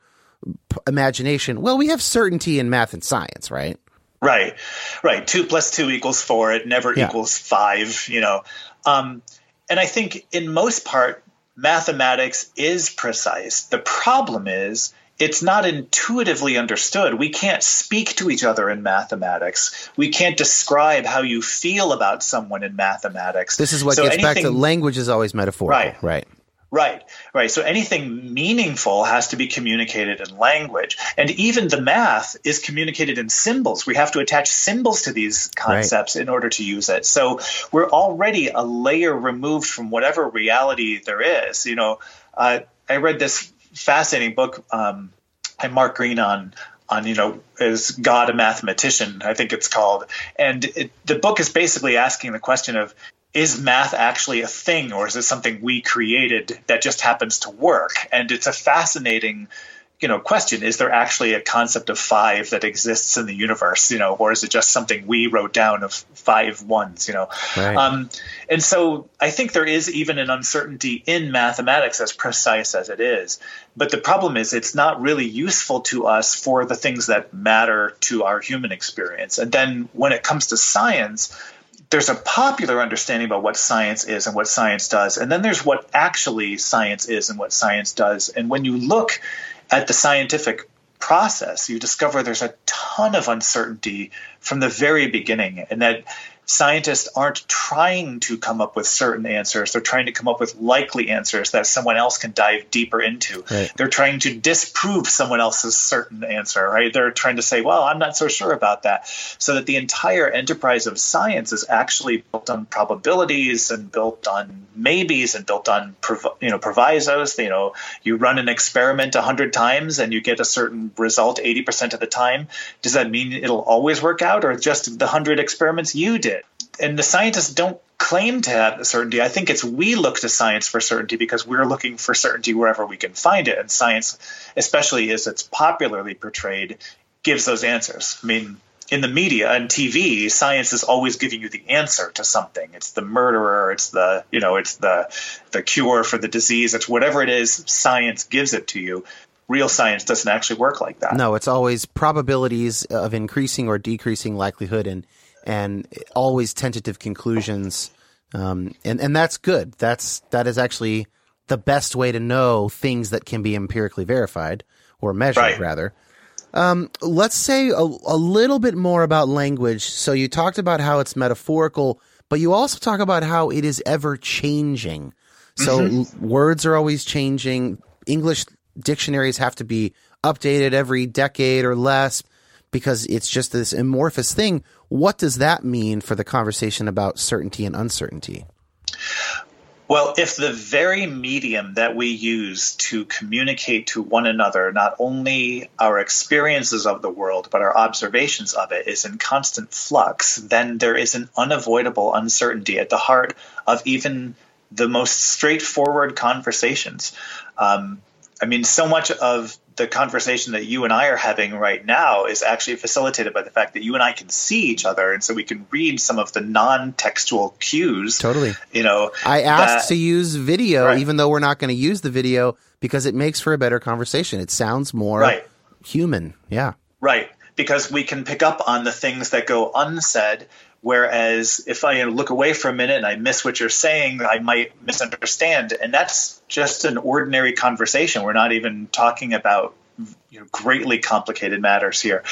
Speaker 1: p- imagination. Well, we have certainty in math and science, right?
Speaker 2: Right, right. Two plus two equals four. It never
Speaker 1: Yeah.
Speaker 2: equals five. You know, um, and I think in most part, mathematics is precise. The problem is it's not intuitively understood. We can't speak to each other in mathematics. We can't describe how you feel about someone in mathematics.
Speaker 1: This is what
Speaker 2: So
Speaker 1: gets back to language is always metaphorical,
Speaker 2: Right.
Speaker 1: right?
Speaker 2: Right, right. So anything meaningful has to be communicated in language. And even the math is communicated in symbols. We have to attach symbols to these concepts in order to use it. So we're already a layer removed from whatever reality there is. You know, uh, I read this fascinating book um, by Mark Green on on you know is God a mathematician? I think it's called, and it, the book is basically asking the question of is math actually a thing or is it something we created that just happens to work? And it's a fascinating you know question is there actually a concept of five that exists in the universe you know or is it just something we wrote down of five ones you know
Speaker 1: Right.
Speaker 2: um, and so i think there is even an uncertainty in mathematics as precise as it is but the problem is it's not really useful to us for the things that matter to our human experience and then when it comes to science there's a popular understanding about what science is and what science does, and then there's what actually science is and what science does. And when you look at the scientific process, you discover there's a ton of uncertainty from the very beginning, and that scientists aren't trying to come up with certain answers. They're trying to come up with likely answers that someone else can dive deeper into.
Speaker 1: Right.
Speaker 2: They're trying to disprove someone else's certain answer, right? They're trying to say, well, I'm not so sure about that. So that the entire enterprise of science is actually built on probabilities and built on maybes and built on you know provisos. You know, you run an experiment a hundred times and you get a certain result 80% of the time. Does that mean it'll always work out or just the hundred experiments you did? And the scientists don't claim to have certainty. I think it's we look to science for certainty because we're looking for certainty wherever we can find it. And science, especially as it's popularly portrayed, gives those answers. I mean, in the media and TV, science is always giving you the answer to something. It's the murderer, it's the you know, it's the the cure for the disease, it's whatever it is, science gives it to you. Real science doesn't actually work like that.
Speaker 1: No, it's always probabilities of increasing or decreasing likelihood and and always tentative conclusions. Um, and, and that's good. That's, that is actually the best way to know things that can be empirically verified or measured
Speaker 2: right.
Speaker 1: rather. Um, let's say a, a little bit more about language. So you talked about how it's metaphorical, but you also talk about how it is ever changing. So mm-hmm. words are always changing. English dictionaries have to be updated every decade or less because it's just this amorphous thing. What does that mean for the conversation about certainty and uncertainty?
Speaker 2: Well, if the very medium that we use to communicate to one another, not only our experiences of the world, but our observations of it, is in constant flux, then there is an unavoidable uncertainty at the heart of even the most straightforward conversations. Um, I mean, so much of the conversation that you and I are having right now is actually facilitated by the fact that you and I can see each other, and so we can read some of the non-textual cues.
Speaker 1: Totally.
Speaker 2: You know,
Speaker 1: I asked that, to use video,
Speaker 2: right.
Speaker 1: even though we're not going to use the video, because it makes for a better conversation. It sounds more
Speaker 2: right.
Speaker 1: human. Yeah.
Speaker 2: Right. Because we can pick up on the things that go unsaid Whereas if I look away for a minute and I miss what you're saying, I might misunderstand. And that's just an ordinary conversation. We're not even talking about you know, greatly complicated matters here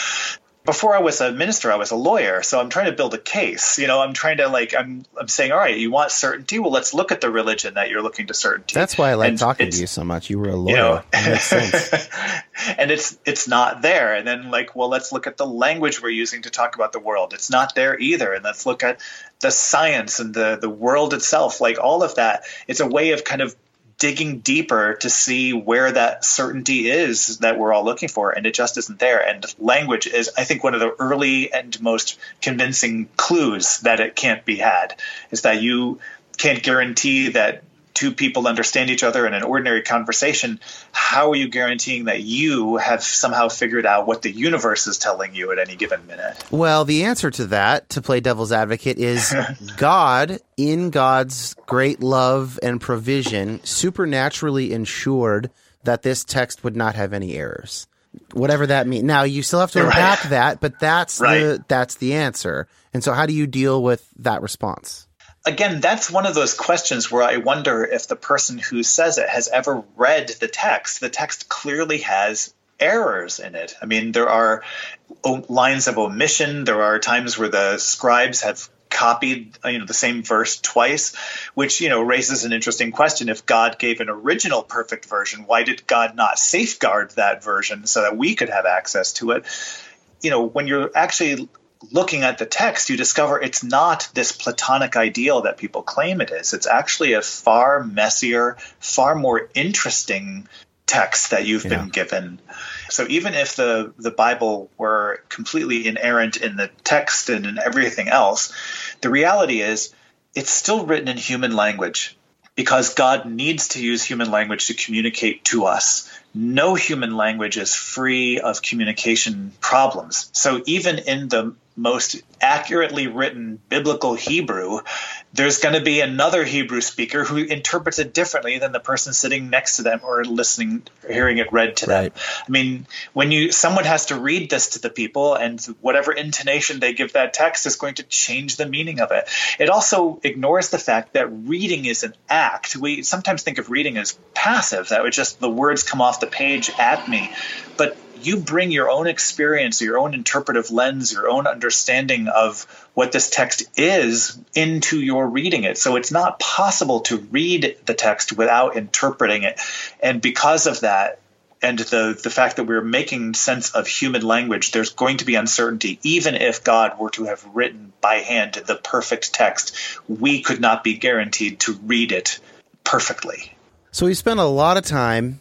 Speaker 2: before I was a minister, I was a lawyer. So I'm trying to build a case. You know, I'm trying to like I'm I'm saying, all right, you want certainty? Well, let's look at the religion that you're looking to certainty.
Speaker 1: That's why I like and talking to you so much. You were a lawyer. You know,
Speaker 2: and it's it's not there. And then like, well, let's look at the language we're using to talk about the world. It's not there either. And let's look at the science and the the world itself. Like all of that. It's a way of kind of digging deeper to see where that certainty is that we're all looking for, and it just isn't there. And language is, I think, one of the early and most convincing clues that it can't be had. Is that you can't guarantee that two people understand each other in an ordinary conversation, how are you guaranteeing that you have somehow figured out what the universe is telling you at any given minute?
Speaker 1: Well, the answer to that, to play devil's advocate, is God, in God's great love and provision, supernaturally ensured that this text would not have any errors. Whatever that means. Now you still have to unpack right. that, but that's right. the that's the answer. And so how do you deal with that response?
Speaker 2: Again, that's one of those questions where I wonder if the person who says it has ever read the text. The text clearly has errors in it. I mean, there are lines of omission. There are times where the scribes have copied you know the same verse twice which you know raises an interesting question if god gave an original perfect version why did god not safeguard that version so that we could have access to it you know when you're actually looking at the text, you discover it's not this Platonic ideal that people claim it is. It's actually a far messier, far more interesting text that you've yeah. been given. So even if the, the Bible were completely inerrant in the text and in everything else, the reality is it's still written in human language because God needs to use human language to communicate to us. No human language is free of communication problems. So even in the most accurately written biblical Hebrew, there's going to be another Hebrew speaker who interprets it differently than the person sitting next to them or listening, or hearing it read to right. them. I mean, when you someone has to read this to the people, and whatever intonation they give that text is going to change the meaning of it. It also ignores the fact that reading is an act. We sometimes think of reading as passive; that would just the words come off the page at me, but you bring your own experience, your own interpretive lens, your own understanding of what this text is into your reading it. So it's not possible to read the text without interpreting it. And because of that, and the, the fact that we're making sense of human language, there's going to be uncertainty. Even if God were to have written by hand the perfect text, we could not be guaranteed to read it perfectly.
Speaker 1: So we spent a lot of time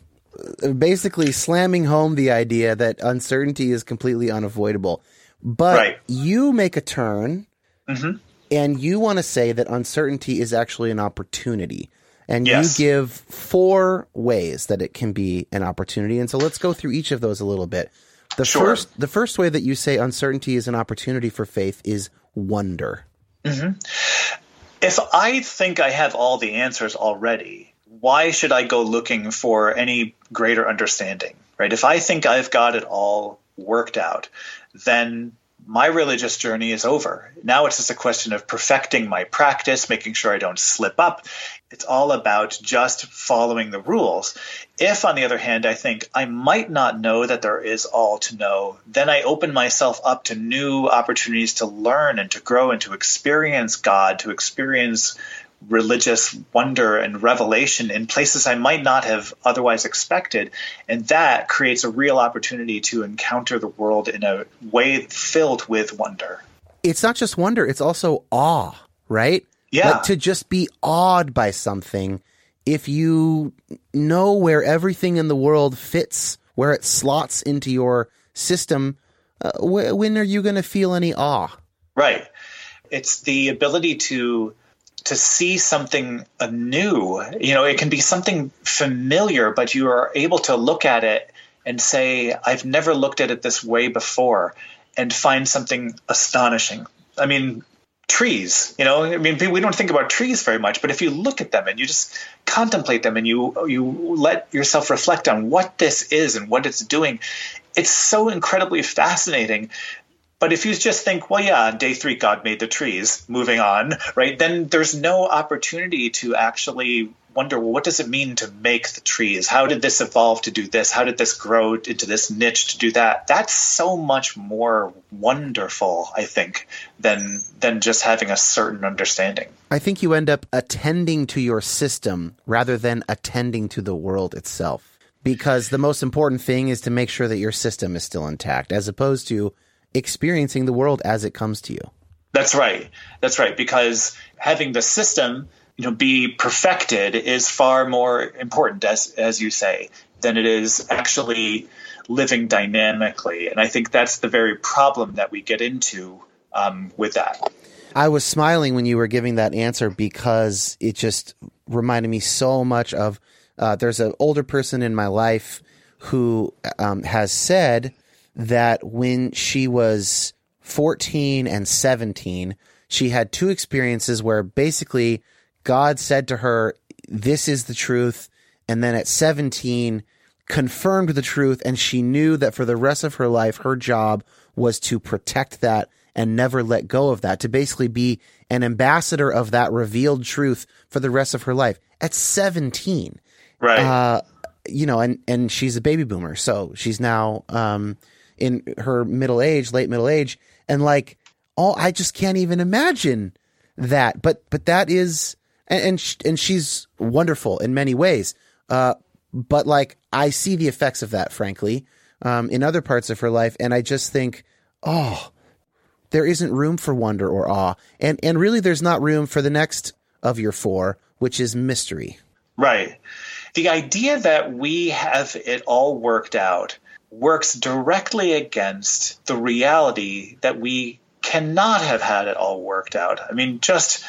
Speaker 1: basically slamming home the idea that uncertainty is completely unavoidable. But
Speaker 2: Right.
Speaker 1: you make a turn
Speaker 2: hmm
Speaker 1: and you want to say that uncertainty is actually an opportunity. And
Speaker 2: Yes.
Speaker 1: you give four ways that it can be an opportunity. And so let's go through each of those a little bit. The
Speaker 2: Sure.
Speaker 1: first the first way that you say uncertainty is an opportunity for faith is wonder.
Speaker 2: If I think I have all the answers already, why should I go looking for any greater understanding? Right? If I think I've got it all worked out, then my religious journey is over. Now it's just a question of perfecting my practice, making sure I don't slip up. It's all about just following the rules. If, on the other hand, I think I might not know that there is all to know, then I open myself up to new opportunities to learn and to grow and to experience God, to experience religious wonder and revelation in places I might not have otherwise expected. And that creates a real opportunity to encounter the world in a way filled with wonder.
Speaker 1: It's not just wonder, it's also awe, right?
Speaker 2: Yeah.
Speaker 1: Like to just be awed by something if you know where everything in the world fits, where it slots into your system, uh, wh- when are you going to feel any awe?
Speaker 2: Right. It's the ability to to see something anew. You know, it can be something familiar, but you are able to look at it and say, I've never looked at it this way before, and find something astonishing. I mean, trees, you know, I mean, we don't think about trees very much, but if you look at them and you just contemplate them and you you let yourself reflect on what this is and what it's doing, it's so incredibly fascinating. But if you just think, well, yeah, on day three, God made the trees, moving on, right? Then there's no opportunity to actually wonder, well, what does it mean to make the trees? How did this evolve to do this? How did this grow into this niche to do that? That's so much more wonderful, I think, than than just having a certain understanding.
Speaker 1: I think you end up attending to your system rather than attending to the world itself. Because the most important thing is to make sure that your system is still intact, as opposed to experiencing the world as it comes to you.
Speaker 2: That's right. That's right. Because having the system, you know, be perfected is far more important, as as you say, than it is actually living dynamically. And I think that's the very problem that we get into um, with that.
Speaker 1: I was smiling when you were giving that answer because it just reminded me so much of. Uh, there's an older person in my life who um, has said that when she was 14 and 17, she had two experiences where basically God said to her, This is the truth. And then at 17, confirmed the truth. And she knew that for the rest of her life, her job was to protect that and never let go of that, to basically be an ambassador of that revealed truth for the rest of her life at 17
Speaker 2: Right.
Speaker 1: uh, you know, and and she's a baby boomer, so she's now um, in her middle age, late middle age, and like, all I just can't even imagine that. But but that is, and and, sh- and she's wonderful in many ways. Uh, but like, I see the effects of that, frankly, um, in other parts of her life, and I just think, oh, there isn't room for wonder or awe, and and really, there's not room for the next of your four, which is mystery.
Speaker 2: Right. The idea that we have it all worked out works directly against the reality that we cannot have had it all worked out. I mean, just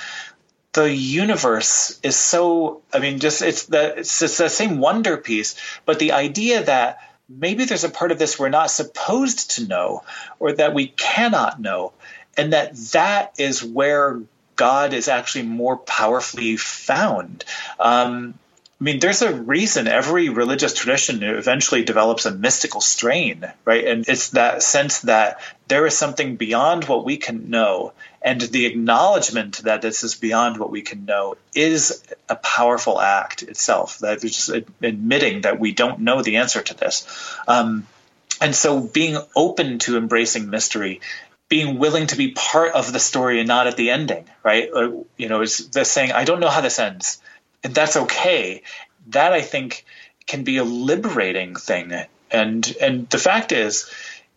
Speaker 2: the universe is so I mean, just it's the it's, it's the same wonder piece, but the idea that maybe there's a part of this we're not supposed to know or that we cannot know and that that is where God is actually more powerfully found. Um, I mean, there's a reason every religious tradition eventually develops a mystical strain, right? And it's that sense that there is something beyond what we can know. And the acknowledgement that this is beyond what we can know is a powerful act itself, that it's just admitting that we don't know the answer to this. Um, And so being open to embracing mystery, being willing to be part of the story and not at the ending, right? You know, is the saying, I don't know how this ends. And that's okay. That I think can be a liberating thing. And and the fact is,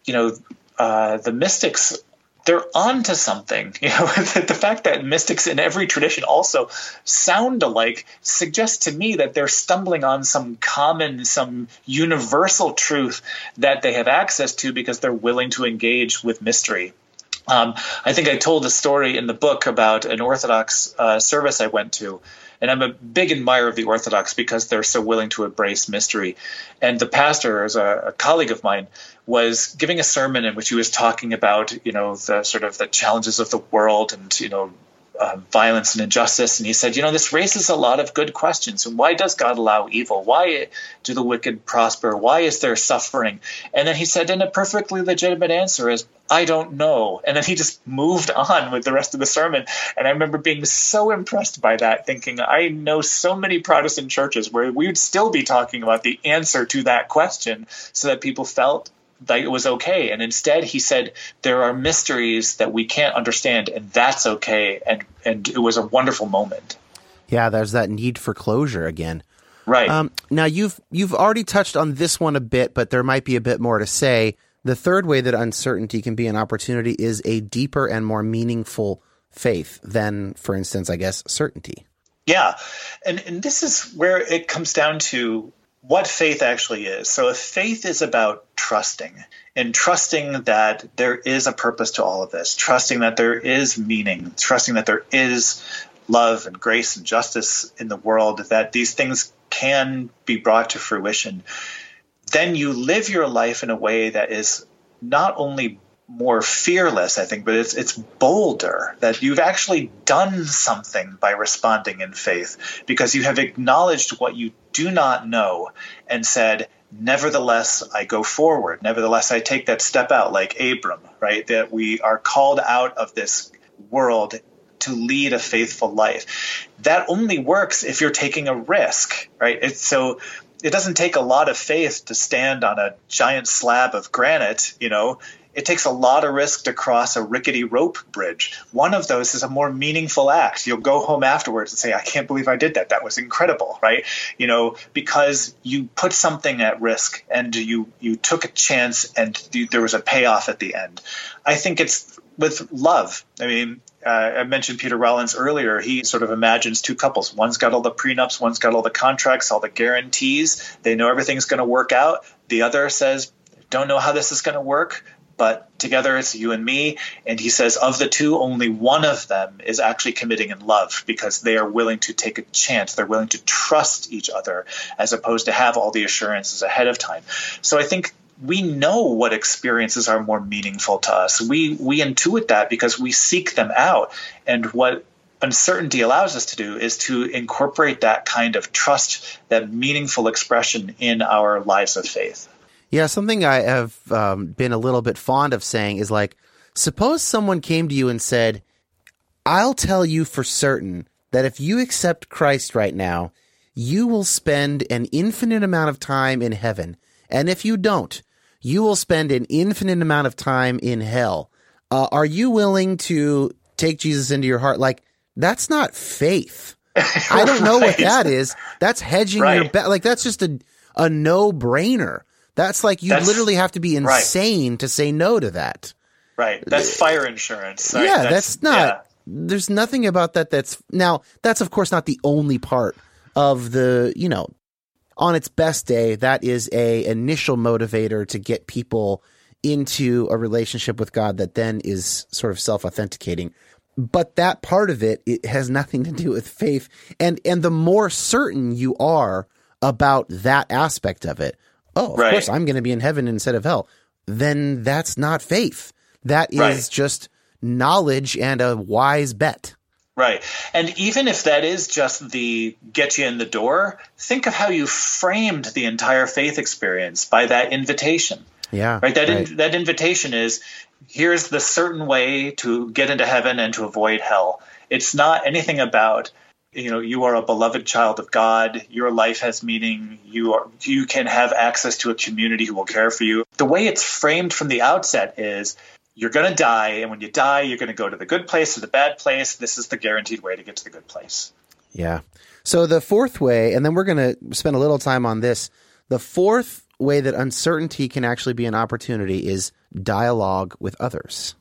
Speaker 2: you know, uh, the mystics they're onto something. You know, the fact that mystics in every tradition also sound alike suggests to me that they're stumbling on some common, some universal truth that they have access to because they're willing to engage with mystery. Um, I think I told a story in the book about an Orthodox uh, service I went to, and I'm a big admirer of the Orthodox because they're so willing to embrace mystery. And the pastor, as a, a colleague of mine, was giving a sermon in which he was talking about, you know, the sort of the challenges of the world and, you know, uh, violence and injustice. And he said, you know, this raises a lot of good questions. And why does God allow evil? Why do the wicked prosper? Why is there suffering? And then he said, and a perfectly legitimate answer is, I don't know. And then he just moved on with the rest of the sermon. And I remember being so impressed by that, thinking, I know so many Protestant churches where we would still be talking about the answer to that question so that people felt that it was okay. And instead, he said, there are mysteries that we can't understand, and that's okay. And, and it was a wonderful moment.
Speaker 1: Yeah, there's that need for closure again.
Speaker 2: Right. Um,
Speaker 1: now you've you've already touched on this one a bit, but there might be a bit more to say. The third way that uncertainty can be an opportunity is a deeper and more meaningful faith than, for instance, I guess, certainty.
Speaker 2: Yeah. And, and this is where it comes down to what faith actually is. So, if faith is about trusting and trusting that there is a purpose to all of this, trusting that there is meaning, trusting that there is love and grace and justice in the world, that these things can be brought to fruition, then you live your life in a way that is not only more fearless, I think, but it's it's bolder that you've actually done something by responding in faith because you have acknowledged what you do not know and said, Nevertheless, I go forward. Nevertheless, I take that step out, like Abram, right? That we are called out of this world to lead a faithful life. That only works if you're taking a risk, right? It's, so it doesn't take a lot of faith to stand on a giant slab of granite, you know, it takes a lot of risk to cross a rickety rope bridge. One of those is a more meaningful act. You'll go home afterwards and say, I can't believe I did that. That was incredible, right? You know, because you put something at risk and you, you took a chance and you, there was a payoff at the end. I think it's with love. I mean, uh, I mentioned Peter Rollins earlier. He sort of imagines two couples. One's got all the prenups, one's got all the contracts, all the guarantees. They know everything's going to work out. The other says, don't know how this is going to work, but together it's you and me. And he says, of the two, only one of them is actually committing in love because they are willing to take a chance. They're willing to trust each other as opposed to have all the assurances ahead of time. So I think we know what experiences are more meaningful to us. We we intuit that because we seek them out. And what uncertainty allows us to do is to incorporate that kind of trust, that meaningful expression in our lives of faith.
Speaker 1: Yeah, something I have um, been a little bit fond of saying is like, suppose someone came to you and said, I'll tell you for certain that if you accept Christ right now, you will spend an infinite amount of time in heaven. And if you don't, you will spend an infinite amount of time in hell. Uh, are you willing to take Jesus into your heart? Like, that's not faith. I don't know what that is. That's hedging right. your bet. Like, that's just a, a no brainer. That's like you that's, literally have to be insane right. to say no to that.
Speaker 2: Right. That's fire insurance.
Speaker 1: Right? Yeah, that's, that's not. Yeah. There's nothing about that that's now. That's of course not the only part of the. You know, on its best day, that is a initial motivator to get people into a relationship with God that then is sort of self authenticating. But that part of it, it has nothing to do with faith. And and the more certain you are about that aspect of it, oh, of right. course I'm going to be in heaven instead of hell, then that's not faith. That is right. just knowledge and a wise bet.
Speaker 2: Right. And even if that is just the get you in the door, think of how you framed the entire faith experience by that invitation.
Speaker 1: Yeah.
Speaker 2: Right. That right. In, that invitation is here's the certain way to get into heaven and to avoid hell. It's not anything about you know you are a beloved child of god. Your life has meaning. You are you can have access to a community who will care for you. The way it's framed from the outset is you're going to die and when you die you're going to go to the good place or the bad place. This is the guaranteed way to get to the good place.
Speaker 1: Yeah. So the fourth way and then we're going to spend a little time on this. The fourth way that uncertainty can actually be an opportunity is dialogue with others.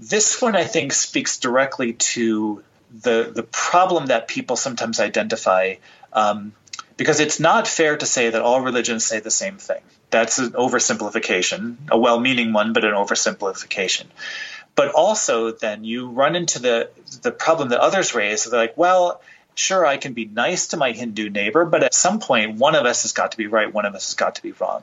Speaker 2: This one i think speaks directly to the the problem that people sometimes identify um, because it's not fair to say that all religions say the same thing. That's an oversimplification, a well-meaning one, but an oversimplification. But also, then you run into the the problem that others raise. They're like, well, sure, I can be nice to my Hindu neighbor, but at some point, one of us has got to be right, one of us has got to be wrong.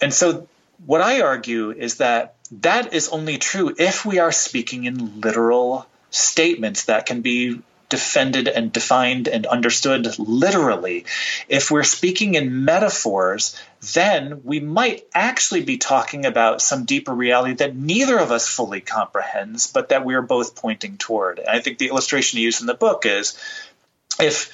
Speaker 2: And so, what I argue is that that is only true if we are speaking in literal statements that can be defended and defined and understood literally. If we're speaking in metaphors, then we might actually be talking about some deeper reality that neither of us fully comprehends, but that we're both pointing toward. And I think the illustration you use in the book is if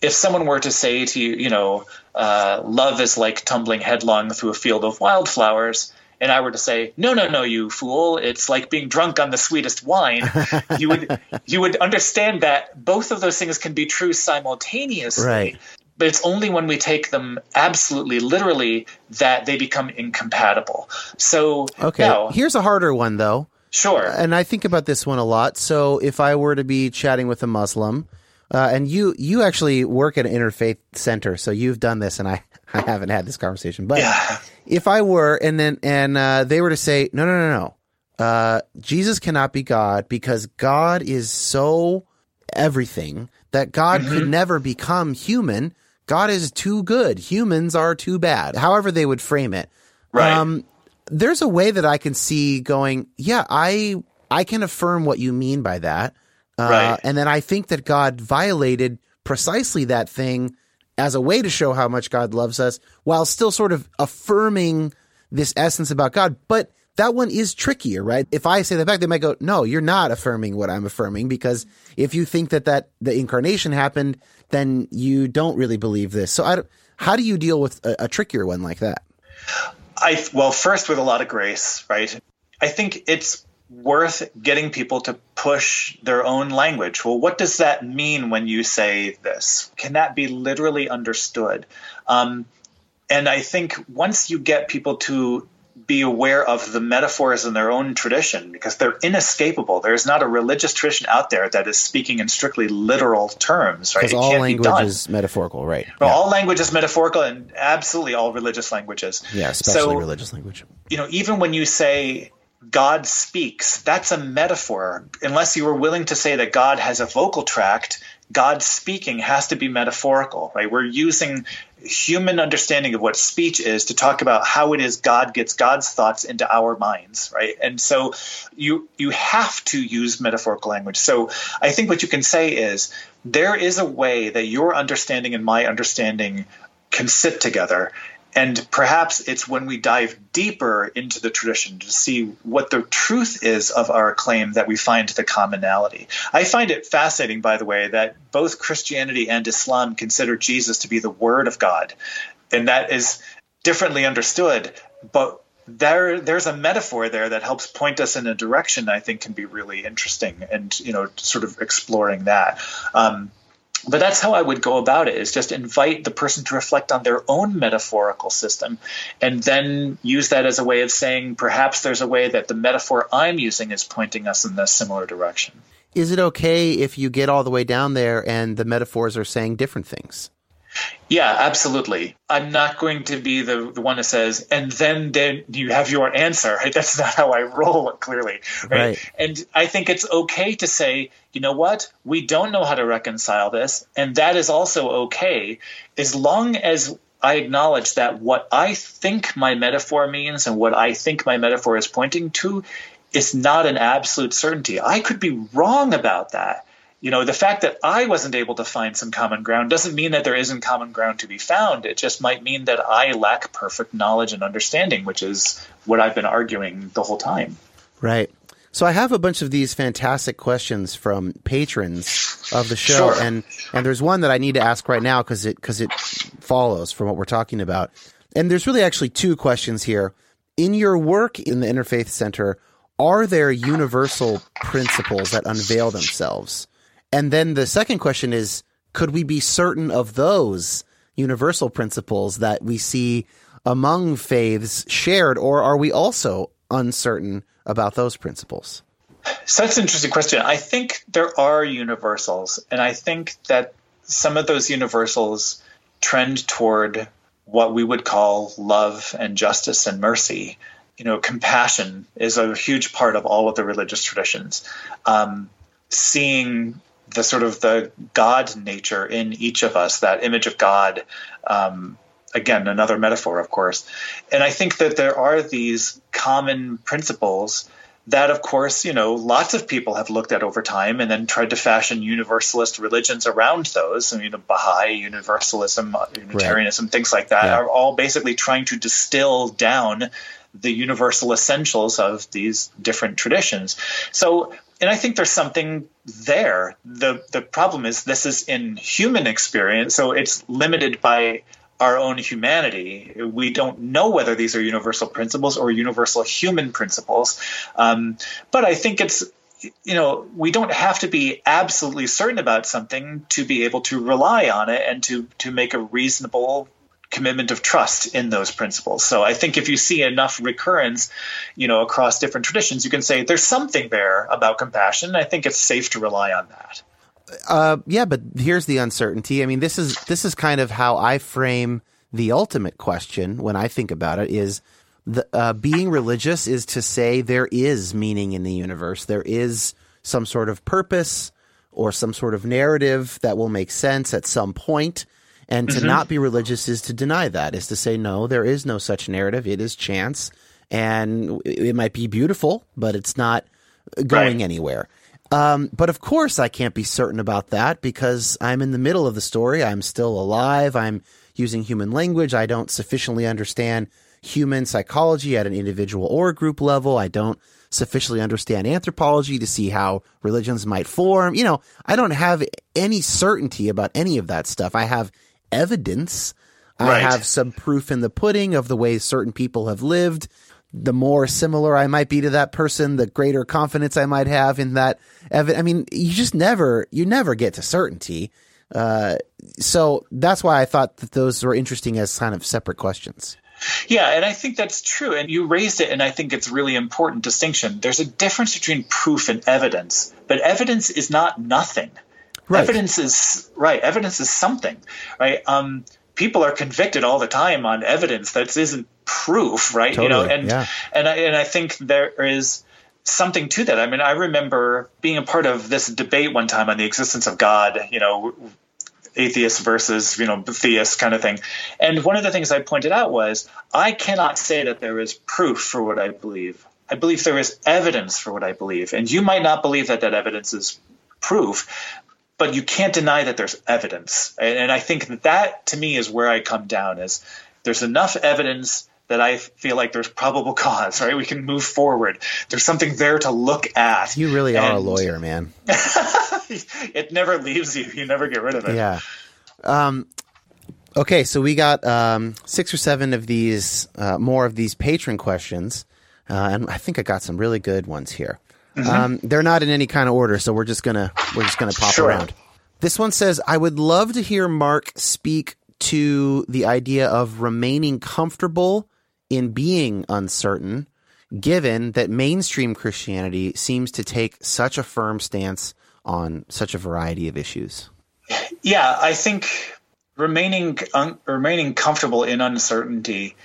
Speaker 2: if someone were to say to you, you know, uh, love is like tumbling headlong through a field of wildflowers, and I were to say, "No, no, no, you fool! It's like being drunk on the sweetest wine," you would you would understand that both of those things can be true simultaneously.
Speaker 1: Right.
Speaker 2: But it's only when we take them absolutely literally that they become incompatible. So
Speaker 1: okay,
Speaker 2: now,
Speaker 1: here's a harder one though.
Speaker 2: Sure.
Speaker 1: And I think about this one a lot. So if I were to be chatting with a Muslim, uh, and you you actually work at an interfaith center, so you've done this, and I I haven't had this conversation, but
Speaker 2: yeah.
Speaker 1: if I were, and then and uh, they were to say, no, no, no, no, uh, Jesus cannot be God because God is so everything that God mm-hmm. could never become human. God is too good. Humans are too bad. However they would frame it.
Speaker 2: Right. Um,
Speaker 1: there's a way that I can see going. Yeah, I I can affirm what you mean by that. Uh, right. And then I think that God violated precisely that thing as a way to show how much God loves us while still sort of affirming this essence about God. But that one is trickier, right? If I say that back, they might go, no, you're not affirming what I'm affirming because if you think that that the incarnation happened, then you don't really believe this. So I, how do you deal with a, a trickier one like that?
Speaker 2: I, well, first with a lot of grace, right? I think it's worth getting people to push their own language. Well, what does that mean when you say this? Can that be literally understood? Um, and I think once you get people to be aware of the metaphors in their own tradition because they're inescapable. There's not a religious tradition out there that is speaking in strictly literal terms, right?
Speaker 1: Because all language is metaphorical, right?
Speaker 2: Well, yeah. all language is metaphorical, and absolutely all religious languages.
Speaker 1: Yeah, especially so, religious language.
Speaker 2: You know, even when you say God speaks, that's a metaphor. Unless you were willing to say that God has a vocal tract, God speaking has to be metaphorical, right? We're using human understanding of what speech is to talk about how it is God gets God's thoughts into our minds, right? And so you you have to use metaphorical language. So I think what you can say is there is a way that your understanding and my understanding can sit together and perhaps it's when we dive deeper into the tradition to see what the truth is of our claim that we find the commonality. I find it fascinating, by the way, that both Christianity and Islam consider Jesus to be the Word of God. And that is differently understood, but there there's a metaphor there that helps point us in a direction I think can be really interesting and you know sort of exploring that. Um, but that's how I would go about it is just invite the person to reflect on their own metaphorical system and then use that as a way of saying perhaps there's a way that the metaphor I'm using is pointing us in a similar direction.
Speaker 1: Is it okay if you get all the way down there and the metaphors are saying different things?
Speaker 2: Yeah, absolutely. I'm not going to be the, the one that says, and then then you have your answer. Right? That's not how I roll, clearly. Right? right? And I think it's okay to say, you know what? We don't know how to reconcile this, and that is also okay, as long as I acknowledge that what I think my metaphor means and what I think my metaphor is pointing to is not an absolute certainty. I could be wrong about that you know, the fact that I wasn't able to find some common ground doesn't mean that there isn't common ground to be found. It just might mean that I lack perfect knowledge and understanding, which is what I've been arguing the whole time.
Speaker 1: Right. So I have a bunch of these fantastic questions from patrons of the show,
Speaker 2: Sure.
Speaker 1: and and there's one that I need to ask right now because it because it follows from what we're talking about. And there's really actually two questions here. In your work in the Interfaith Center, are there universal principles that unveil themselves? And then the second question is, could we be certain of those universal principles that we see among faiths shared, or are we also uncertain about those principles?
Speaker 2: That's an interesting question. I think there are universals, and I think that some of those universals trend toward what we would call love and justice and mercy. You know, compassion is a huge part of all of the religious traditions. Um, seeing the sort of the God nature in each of us, that image of God. Um, again, another metaphor, of course. And I think that there are these common principles that, of course, you know, lots of people have looked at over time and then tried to fashion universalist religions around those. I mean, Baha'i Universalism, Unitarianism, things like that
Speaker 1: Yeah.
Speaker 2: are all basically trying to distill down the universal essentials of these different traditions. So, and I think there's something there. The the problem is this is in human experience, so it's limited by our own humanity. We don't know whether these are universal principles or universal human principles. Um, but I think it's you know we don't have to be absolutely certain about something to be able to rely on it and to to make a reasonable commitment of trust in those principles. So I think if you see enough recurrence, you know, across different traditions, you can say there's something there about compassion. I think it's safe to rely on that.
Speaker 1: Uh, yeah, but here's the uncertainty. I mean, this is this is kind of how I frame the ultimate question when I think about it. Is the uh, being religious is to say there is meaning in the universe. There is some sort of purpose or some sort of narrative that will make sense at some point. And to not be religious is to deny that, is to say, no, there is no such narrative. It is chance. And it might be beautiful, but it's not going
Speaker 2: Right.
Speaker 1: anywhere. Um, but of course, I can't be certain about that because I'm in the middle of the story. I'm still alive. I'm using human language. I don't sufficiently understand human psychology at an individual or group level. I don't sufficiently understand anthropology to see how religions might form. You know, I don't have any certainty about any of that stuff. I have evidence. I have some proof in the pudding of the way certain people have lived. The more similar I might be to that person, the greater confidence I might have in that. Evi- I mean, you just never, you never get to certainty. Uh, so that's why I thought that those were interesting as kind of separate questions.
Speaker 2: Yeah, and I think that's true. And you raised it, and I think it's really important distinction. There's a difference between proof and evidence, but evidence is not nothing.
Speaker 1: Right.
Speaker 2: Evidence is right. Evidence is something, right? Um, people are convicted all the time on evidence that isn't proof, right? you know, and
Speaker 1: yeah.
Speaker 2: and I, and I think there is something to that. I mean, I remember being a part of this debate one time on the existence of God. You know, atheist versus you know theist kind of thing and one of the things i pointed out was i cannot say that there is proof for what i believe i believe there is evidence for what i believe and you might not believe that that evidence is proof but you can't deny that there's evidence and, and i think that that to me is where i come down is there's enough evidence that I feel like there's probable cause, right? We can move forward. There's something there to look at.
Speaker 1: You really are a lawyer, man.
Speaker 2: it never leaves you. You never get rid of it.
Speaker 1: Yeah. Um, okay, so we got um, six or seven of these, uh, more of these patron questions, uh, and I think I got some really good ones here. Um, they're not in any kind of order, so we're just gonna we're just gonna pop
Speaker 2: Sure.
Speaker 1: around. This one says, "I would love to hear Mark speak to the idea of remaining comfortable in being uncertain." Given that mainstream Christianity seems to take such a firm stance on such a variety of issues.
Speaker 2: Yeah, I think remaining un, remaining comfortable in uncertainty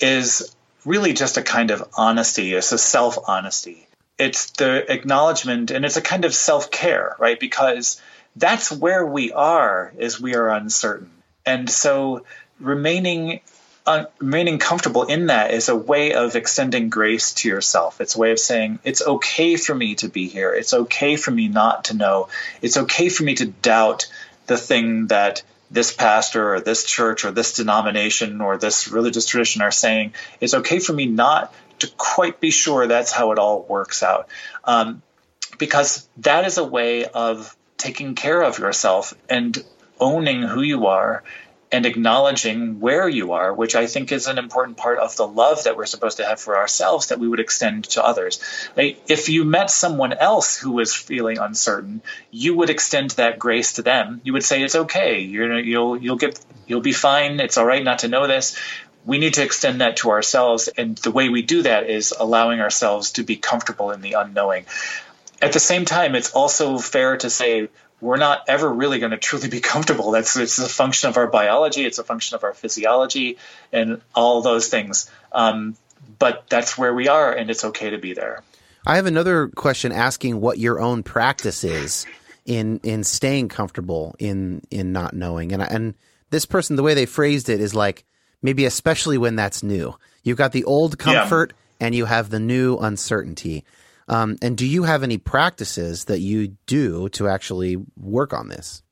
Speaker 2: is really just a kind of honesty. It's a self honesty. It's the acknowledgement, and it's a kind of self care, right? Because that's where we are, is we are uncertain, and so remaining. Un, remaining comfortable in that is a way of extending grace to yourself. It's a way of saying, it's okay for me to be here. It's okay for me not to know. It's okay for me to doubt the thing that this pastor or this church or this denomination or this religious tradition are saying, it's okay for me not to quite be sure that's how it all works out. Um, because that is a way of taking care of yourself and owning who you are and acknowledging where you are, which I think is an important part of the love that we're supposed to have for ourselves that we would extend to others. If you met someone else who was feeling uncertain, you would extend that grace to them. You would say, "It's okay. You're, you'll you'll get you'll be fine. It's all right not to know this." We need to extend that to ourselves, and the way we do that is allowing ourselves to be comfortable in the unknowing. At the same time, it's also fair to say we're not ever really going to truly be comfortable. That's it's a function of our biology, it's a function of our physiology, and all those things. Um, but that's where we are, and it's okay to be there.
Speaker 1: I have another question asking what your own practice is in in staying comfortable in in not knowing, and and this person the way they phrased it is like maybe especially when that's new. You've got the old comfort yeah. and you have the new uncertainty. Um, and do you have any practices that you do to actually work on this?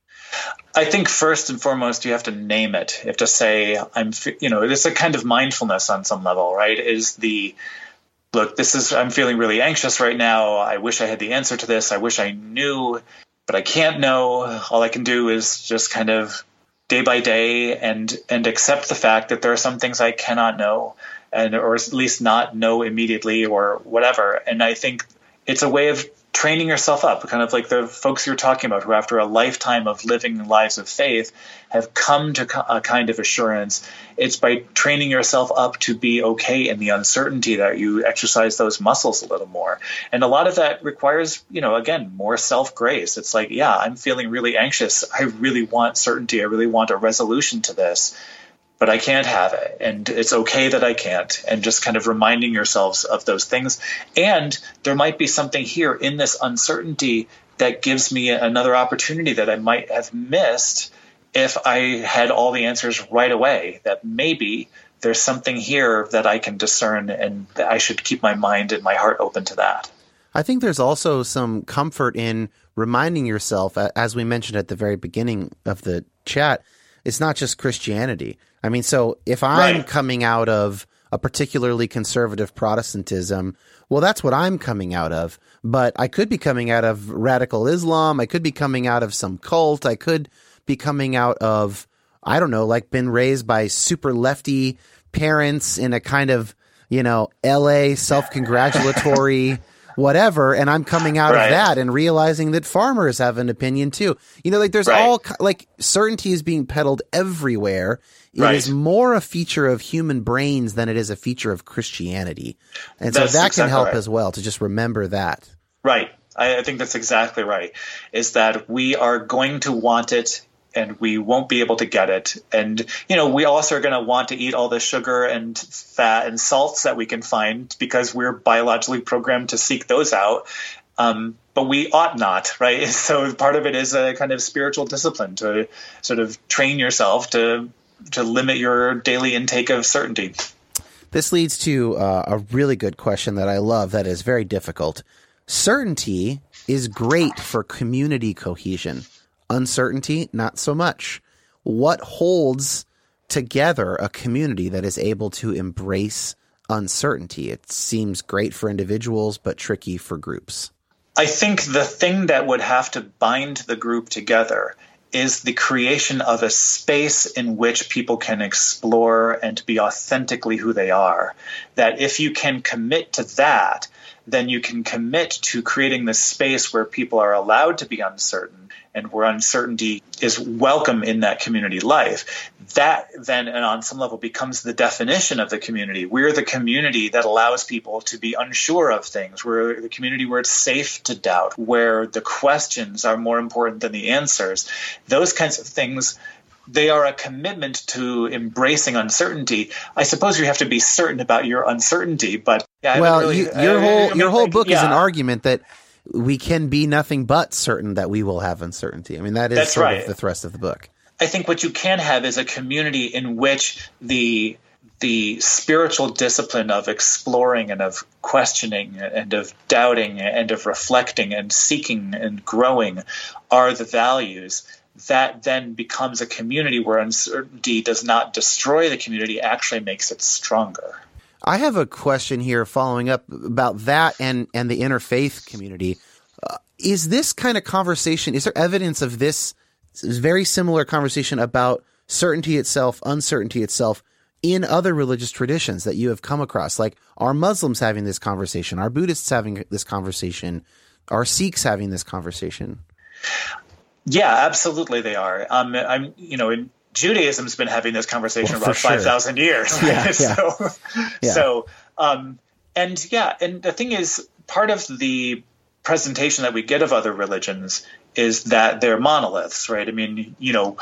Speaker 2: I think first and foremost, you have to name it. You have to say, I'm, you know, it's a kind of mindfulness on some level, right? Is the, look, this is, I'm feeling really anxious right now. I wish I had the answer to this. I wish I knew, but I can't know. All I can do is just kind of day by day and, and accept the fact that there are some things I cannot know and or at least not know immediately or whatever. And I think it's a way of training yourself up, kind of like the folks you're talking about who, after a lifetime of living lives of faith, have come to a kind of assurance. It's by training yourself up to be okay in the uncertainty that you exercise those muscles a little more. And a lot of that requires, you know, again, more self grace. It's like, yeah, I'm feeling really anxious. I really want certainty. I really want a resolution to this but I can't have it. And it's okay that I can't. And just kind of reminding yourselves of those things. And there might be something here in this uncertainty that gives me another opportunity that I might have missed if I had all the answers right away. That maybe there's something here that I can discern and I should keep my mind and my heart open to that.
Speaker 1: I think there's also some comfort in reminding yourself, as we mentioned at the very beginning of the chat, it's not just Christianity. I mean, so if I'm right. coming out of a particularly conservative Protestantism, well, that's what I'm coming out of. But I could be coming out of radical Islam. I could be coming out of some cult. I could be coming out of, I don't know, like been raised by super lefty parents in a kind of, you know, LA self congratulatory whatever and i'm coming out right. of that and realizing that farmers have an opinion too you know like there's right. all like certainty is being peddled everywhere It right. is more a feature of human brains than it is a feature of christianity and that's so that exactly can help as well to just remember that
Speaker 2: right I, I think that's exactly right is that we are going to want it and we won't be able to get it. And you know, we also are going to want to eat all the sugar and fat and salts that we can find because we're biologically programmed to seek those out. Um, but we ought not, right? So part of it is a kind of spiritual discipline to sort of train yourself to to limit your daily intake of certainty.
Speaker 1: This leads to uh, a really good question that I love. That is very difficult. Certainty is great for community cohesion Uncertainty, not so much. What holds together a community that is able to embrace uncertainty? It seems great for individuals, but tricky for groups.
Speaker 2: I think the thing that would have to bind the group together is the creation of a space in which people can explore and be authentically who they are. That if you can commit to that, then you can commit to creating this space where people are allowed to be uncertain and where uncertainty is welcome in that community life. That then, and on some level, becomes the definition of the community. We're the community that allows people to be unsure of things. We're the community where it's safe to doubt, where the questions are more important than the answers. Those kinds of things they are a commitment to embracing uncertainty. I suppose you have to be certain about your uncertainty, but
Speaker 1: yeah, well, really, you, your whole your whole book yeah. is an argument that we can be nothing but certain that we will have uncertainty. I mean, that is That's sort right. of the thrust of the book.
Speaker 2: I think what you can have is a community in which the the spiritual discipline of exploring and of questioning and of doubting and of reflecting and seeking and growing are the values that then becomes a community where uncertainty does not destroy the community, actually makes it stronger.
Speaker 1: I have a question here following up about that and, and the interfaith community. Uh, is this kind of conversation, is there evidence of this very similar conversation about certainty itself, uncertainty itself in other religious traditions that you have come across? Like, are Muslims having this conversation? Are Buddhists having this conversation? Are Sikhs having this conversation?
Speaker 2: Yeah, absolutely, they are. Um, I'm, you know, in, Judaism's been having this conversation well, about sure. five thousand years. Yeah, yeah. so, yeah. so, um, and yeah, and the thing is, part of the presentation that we get of other religions is that they're monoliths, right? I mean, you know,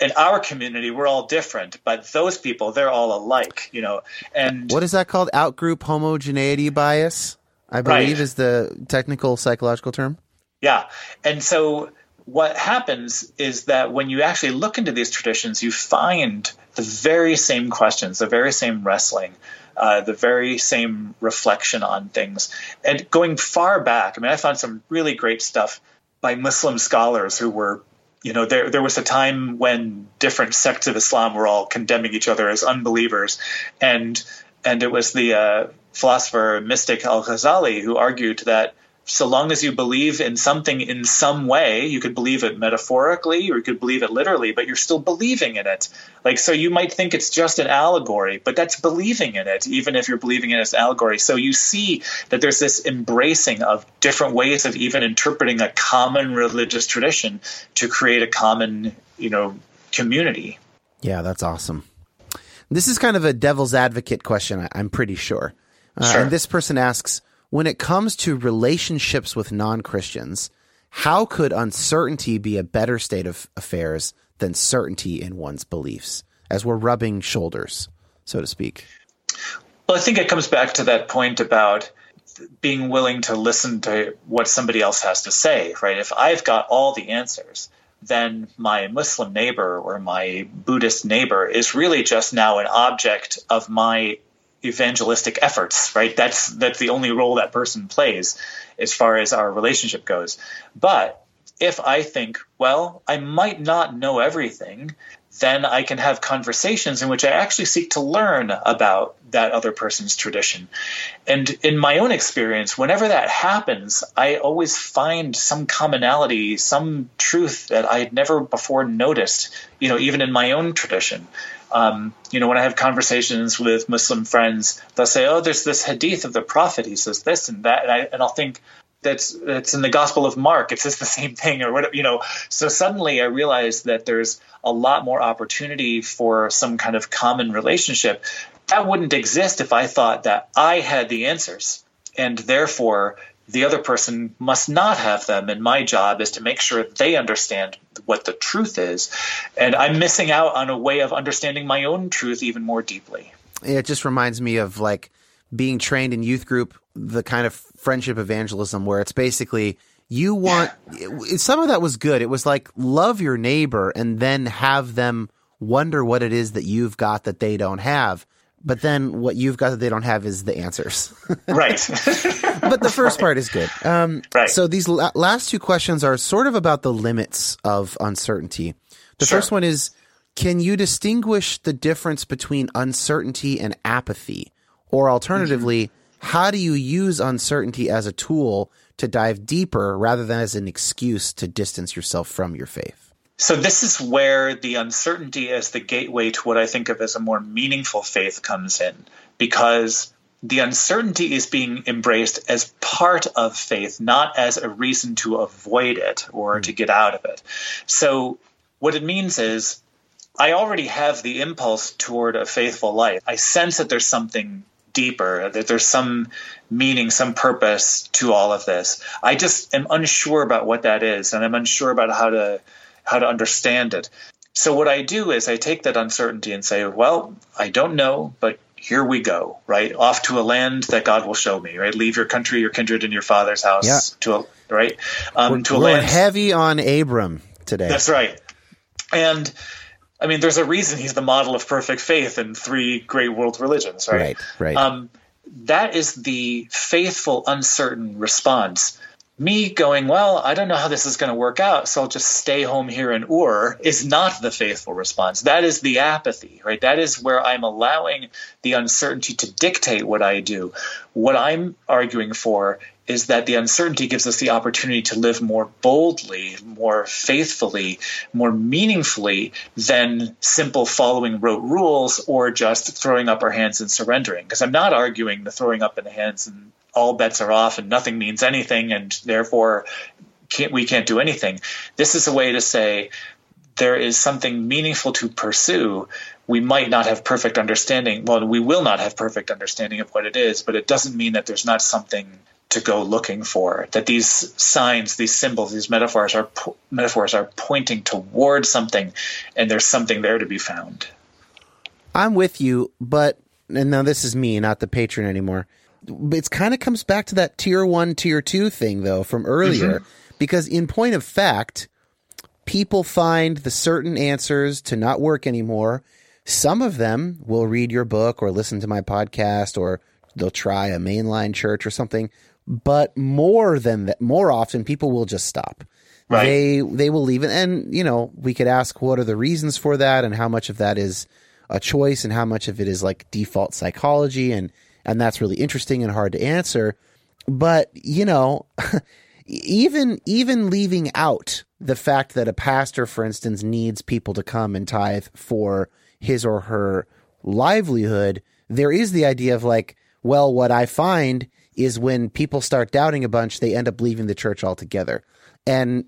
Speaker 2: in our community, we're all different, but those people, they're all alike, you know. And
Speaker 1: what is that called? Outgroup homogeneity bias, I believe, right. is the technical psychological term.
Speaker 2: Yeah, and so what happens is that when you actually look into these traditions, you find the very same questions, the very same wrestling, uh, the very same reflection on things. And going far back, I mean, I found some really great stuff by Muslim scholars who were, you know, there there was a time when different sects of Islam were all condemning each other as unbelievers, and and it was the uh, philosopher mystic Al Ghazali who argued that so long as you believe in something in some way, you could believe it metaphorically or you could believe it literally, but you're still believing in it. Like, so you might think it's just an allegory, but that's believing in it, even if you're believing in it as allegory. So you see that there's this embracing of different ways of even interpreting a common religious tradition to create a common, you know, community.
Speaker 1: Yeah, that's awesome. This is kind of a devil's advocate question, I'm pretty sure. Uh, sure. And this person asks, when it comes to relationships with non Christians, how could uncertainty be a better state of affairs than certainty in one's beliefs, as we're rubbing shoulders, so to speak?
Speaker 2: Well, I think it comes back to that point about being willing to listen to what somebody else has to say, right? If I've got all the answers, then my Muslim neighbor or my Buddhist neighbor is really just now an object of my evangelistic efforts, right? That's that's the only role that person plays as far as our relationship goes. But if I think, well, I might not know everything, then I can have conversations in which I actually seek to learn about that other person's tradition. And in my own experience, whenever that happens, I always find some commonality, some truth that I had never before noticed, you know, even in my own tradition. Um, you know, when I have conversations with Muslim friends, they'll say, "Oh, there's this hadith of the Prophet. He says this and that," and, I, and I'll think that's that's in the Gospel of Mark. It's just the same thing, or whatever. you know. So suddenly, I realize that there's a lot more opportunity for some kind of common relationship that wouldn't exist if I thought that I had the answers, and therefore the other person must not have them. And my job is to make sure they understand what the truth is. And I'm missing out on a way of understanding my own truth even more deeply.
Speaker 1: It just reminds me of like being trained in youth group, the kind of friendship evangelism where it's basically you want it, some of that was good. It was like love your neighbor and then have them wonder what it is that you've got that they don't have but then what you've got that they don't have is the answers.
Speaker 2: right.
Speaker 1: but the first right. part is good. Um,
Speaker 2: right.
Speaker 1: So these la- last two questions are sort of about the limits of uncertainty. The sure. first one is Can you distinguish the difference between uncertainty and apathy? Or alternatively, mm-hmm. how do you use uncertainty as a tool to dive deeper rather than as an excuse to distance yourself from your faith?
Speaker 2: So, this is where the uncertainty as the gateway to what I think of as a more meaningful faith comes in, because the uncertainty is being embraced as part of faith, not as a reason to avoid it or to hmm. get out of it. So, what it means is I already have the impulse toward a faithful life. I sense that there's something deeper, that there's some meaning, some purpose to all of this. I just am unsure about what that is, and I'm unsure about how to how to understand it. So what I do is I take that uncertainty and say, well, I don't know, but here we go, right? Off to a land that God will show me, right? Leave your country, your kindred, and your father's house yeah. to a right
Speaker 1: um, we're, to a we're land. heavy on Abram today.
Speaker 2: That's right, and I mean, there's a reason he's the model of perfect faith in three great world religions, right?
Speaker 1: Right, right.
Speaker 2: Um, that is the faithful, uncertain response me going, well, I don't know how this is going to work out, so I'll just stay home here in Ur is not the faithful response. That is the apathy, right? That is where I'm allowing the uncertainty to dictate what I do. What I'm arguing for is that the uncertainty gives us the opportunity to live more boldly, more faithfully, more meaningfully than simple following rote rules or just throwing up our hands and surrendering. Because I'm not arguing the throwing up in the hands and all bets are off and nothing means anything and therefore can't, we can't do anything. This is a way to say there is something meaningful to pursue. We might not have perfect understanding. Well, we will not have perfect understanding of what it is, but it doesn't mean that there's not something to go looking for. That these signs, these symbols, these metaphors are metaphors are pointing toward something, and there's something there to be found.
Speaker 1: I'm with you, but and now this is me, not the patron anymore it kind of comes back to that tier one, tier two thing though from earlier, mm-hmm. because in point of fact, people find the certain answers to not work anymore. Some of them will read your book or listen to my podcast or they'll try a mainline church or something. But more than that, more often people will just stop. Right. They they will leave it, and you know we could ask what are the reasons for that, and how much of that is a choice, and how much of it is like default psychology, and and that's really interesting and hard to answer. But you know, even even leaving out the fact that a pastor, for instance, needs people to come and tithe for his or her livelihood, there is the idea of like, well, what I find is when people start doubting a bunch, they end up leaving the church altogether. And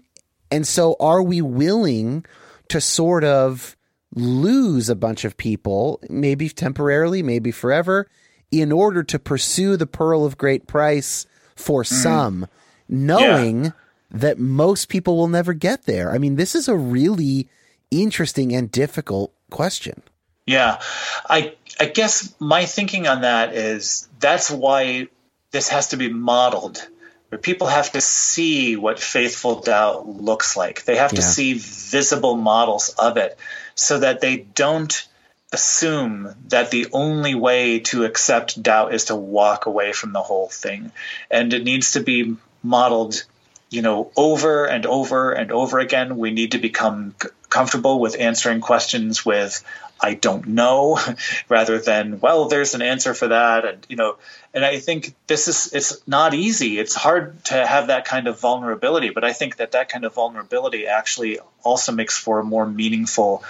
Speaker 1: and so are we willing to sort of lose a bunch of people, maybe temporarily, maybe forever, in order to pursue the pearl of great price for mm-hmm. some, knowing yeah. that most people will never get there. I mean, this is a really interesting and difficult question.
Speaker 2: Yeah. I I guess my thinking on that is that's why this has to be modeled. Where people have to see what faithful doubt looks like. They have to see visible models of it so that they don't assume that the only way to accept doubt is to walk away from the whole thing. And it needs to be modeled, you know, over and over and over again. We need to become comfortable with answering questions with, I don't know, rather than, well, there's an answer for that. And, you know, and I think this is, it's not easy. It's hard to have that kind of vulnerability, but I think that that kind of vulnerability actually also makes for a more meaningful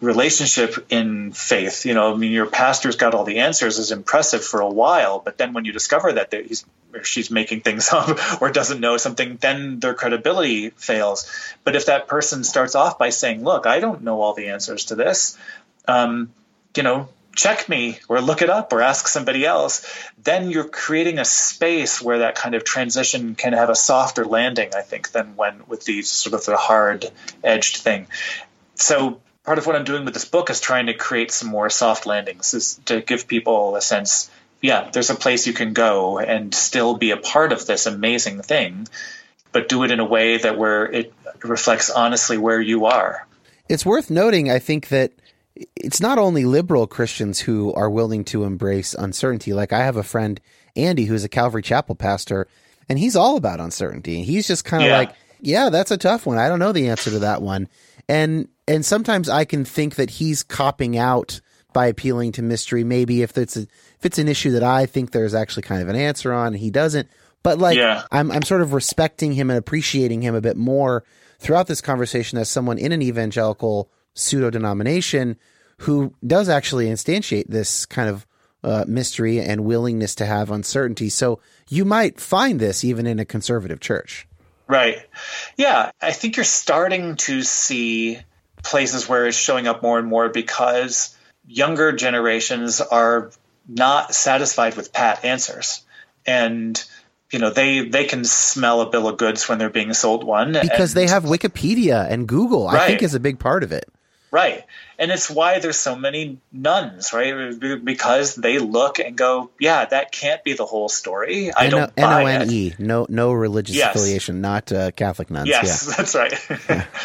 Speaker 2: relationship in faith. You know, I mean, your pastor's got all the answers is impressive for a while, but then when you discover that he's or she's making things up or doesn't know something, then their credibility fails. But if that person starts off by saying, "Look, I don't know all the answers to this," um, you know, check me or look it up or ask somebody else, then you're creating a space where that kind of transition can have a softer landing, I think, than when with these sort of the hard edged thing. So part of what I'm doing with this book is trying to create some more soft landings, is to give people a sense, yeah, there's a place you can go and still be a part of this amazing thing, but do it in a way that where it reflects honestly where you are.
Speaker 1: It's worth noting, I think that it's not only liberal Christians who are willing to embrace uncertainty. Like I have a friend, Andy, who's a Calvary Chapel pastor, and he's all about uncertainty. He's just kind of yeah. like, yeah, that's a tough one. I don't know the answer to that one. And and sometimes I can think that he's copping out by appealing to mystery. Maybe if it's a, if it's an issue that I think there's actually kind of an answer on, and he doesn't. But like, yeah. I'm I'm sort of respecting him and appreciating him a bit more throughout this conversation as someone in an evangelical pseudo denomination who does actually instantiate this kind of uh, mystery and willingness to have uncertainty. So you might find this even in a conservative church.
Speaker 2: Right. Yeah, I think you're starting to see places where it's showing up more and more because younger generations are not satisfied with pat answers and you know they they can smell a bill of goods when they're being sold one
Speaker 1: because and, they have wikipedia and google right. i think is a big part of it
Speaker 2: right and it's why there's so many nuns, right because they look and go yeah that can't be the whole story i don't buy N-O-N-E,
Speaker 1: it. no no religious yes. affiliation not uh, catholic nuns
Speaker 2: yes yeah. that's right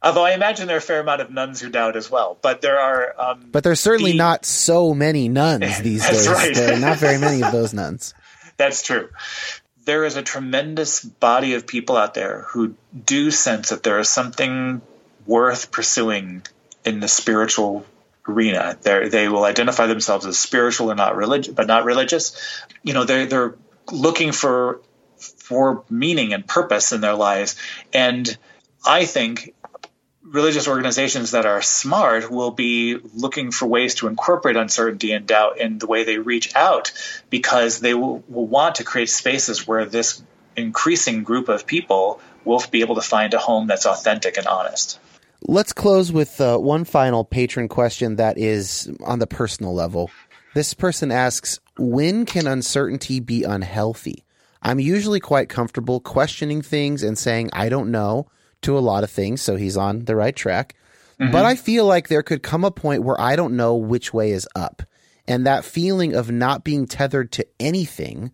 Speaker 2: Although I imagine there are a fair amount of nuns who doubt as well, but there are. Um,
Speaker 1: but there's certainly the, not so many nuns these days. Right. there are not very many of those nuns.
Speaker 2: That's true. there is a tremendous body of people out there who do sense that there is something worth pursuing in the spiritual arena. They they will identify themselves as spiritual and not religious, but not religious. You know, they they're looking for for meaning and purpose in their lives, and I think religious organizations that are smart will be looking for ways to incorporate uncertainty and doubt in the way they reach out because they will, will want to create spaces where this increasing group of people will be able to find a home that's authentic and honest.
Speaker 1: Let's close with uh, one final patron question that is on the personal level. This person asks, when can uncertainty be unhealthy? I'm usually quite comfortable questioning things and saying, I don't know to a lot of things, so he's on the right track. Mm-hmm. But I feel like there could come a point where I don't know which way is up. And that feeling of not being tethered to anything,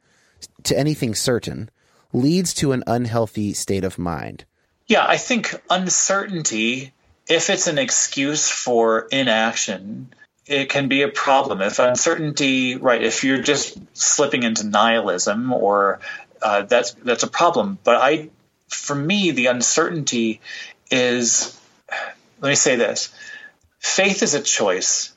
Speaker 1: to anything certain, leads to an unhealthy state of mind.
Speaker 2: Yeah, I think uncertainty, if it's an excuse for inaction, it can be a problem. If uncertainty, right, if you're just slipping into nihilism or uh, that's that's a problem. But I for me, the uncertainty is let me say this faith is a choice.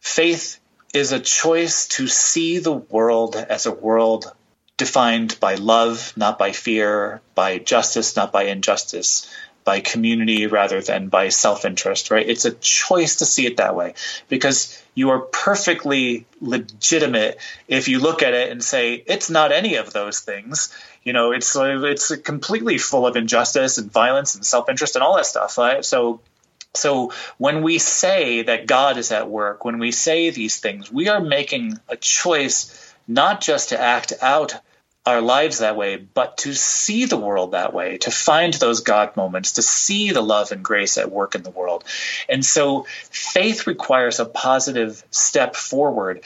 Speaker 2: Faith is a choice to see the world as a world defined by love, not by fear, by justice, not by injustice, by community rather than by self interest, right? It's a choice to see it that way because you are perfectly legitimate if you look at it and say, it's not any of those things you know, it's it's completely full of injustice and violence and self interest and all that stuff. Right? So so when we say that God is at work, when we say these things, we are making a choice not just to act out our lives that way, but to see the world that way, to find those God moments, to see the love and grace at work in the world. And so faith requires a positive step forward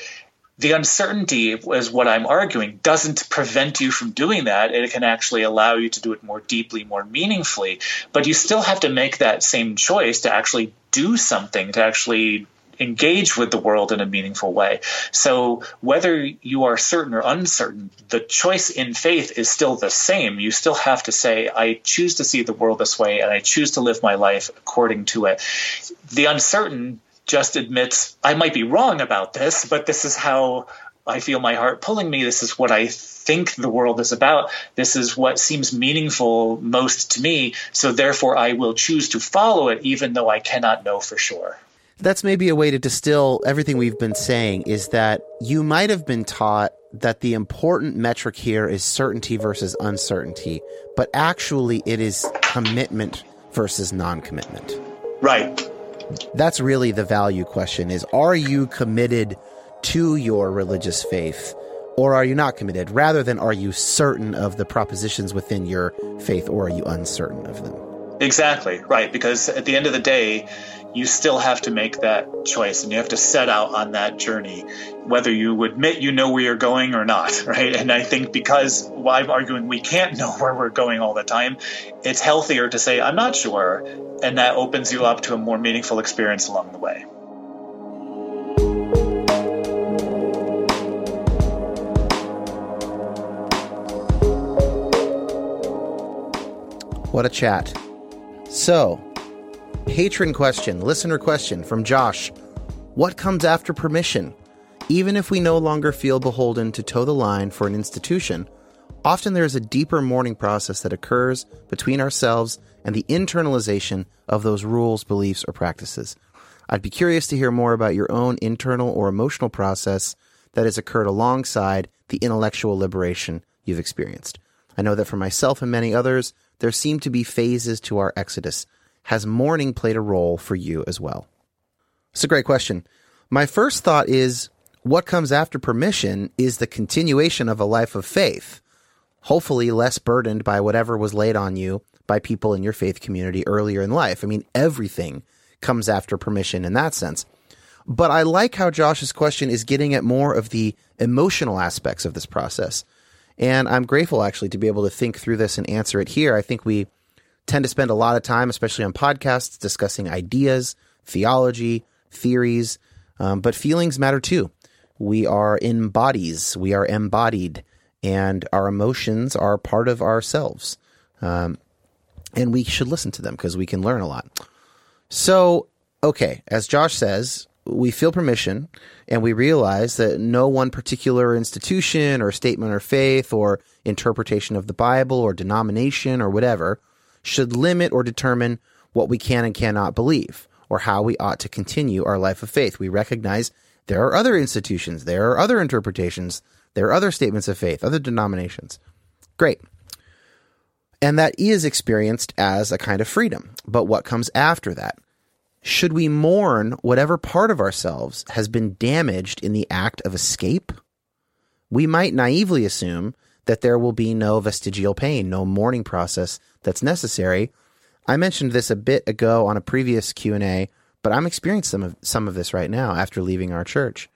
Speaker 2: the uncertainty is what I'm arguing doesn't prevent you from doing that. It can actually allow you to do it more deeply, more meaningfully. But you still have to make that same choice to actually do something, to actually engage with the world in a meaningful way. So whether you are certain or uncertain, the choice in faith is still the same. You still have to say, I choose to see the world this way and I choose to live my life according to it. The uncertain just admits I might be wrong about this, but this is how I feel my heart pulling me. This is what I think the world is about. This is what seems meaningful most to me. So therefore, I will choose to follow it, even though I cannot know for sure.
Speaker 1: That's maybe a way to distill everything we've been saying is that you might have been taught that the important metric here is certainty versus uncertainty, but actually it is commitment versus non commitment.
Speaker 2: Right.
Speaker 1: That's really the value question is are you committed to your religious faith or are you not committed? Rather than are you certain of the propositions within your faith or are you uncertain of them?
Speaker 2: Exactly right because at the end of the day you still have to make that choice and you have to set out on that journey, whether you admit you know where you're going or not, right? And I think because well, I'm arguing we can't know where we're going all the time, it's healthier to say, I'm not sure. And that opens you up to a more meaningful experience along the way.
Speaker 1: What a chat. So, Patron question, listener question from Josh. What comes after permission? Even if we no longer feel beholden to toe the line for an institution, often there is a deeper mourning process that occurs between ourselves and the internalization of those rules, beliefs, or practices. I'd be curious to hear more about your own internal or emotional process that has occurred alongside the intellectual liberation you've experienced. I know that for myself and many others, there seem to be phases to our exodus has mourning played a role for you as well? It's a great question. My first thought is what comes after permission is the continuation of a life of faith, hopefully less burdened by whatever was laid on you by people in your faith community earlier in life. I mean, everything comes after permission in that sense. But I like how Josh's question is getting at more of the emotional aspects of this process. And I'm grateful actually to be able to think through this and answer it here. I think we tend to spend a lot of time, especially on podcasts, discussing ideas, theology, theories, um, but feelings matter too. We are in bodies, we are embodied, and our emotions are part of ourselves. Um, and we should listen to them because we can learn a lot. So, okay, as Josh says, we feel permission and we realize that no one particular institution or statement or faith or interpretation of the Bible or denomination or whatever should limit or determine what we can and cannot believe or how we ought to continue our life of faith. We recognize there are other institutions, there are other interpretations, there are other statements of faith, other denominations. Great. And that is experienced as a kind of freedom. But what comes after that? Should we mourn whatever part of ourselves has been damaged in the act of escape? We might naively assume that there will be no vestigial pain, no mourning process that's necessary. I mentioned this a bit ago on a previous Q&A, but I'm experiencing some of, some of this right now after leaving our church.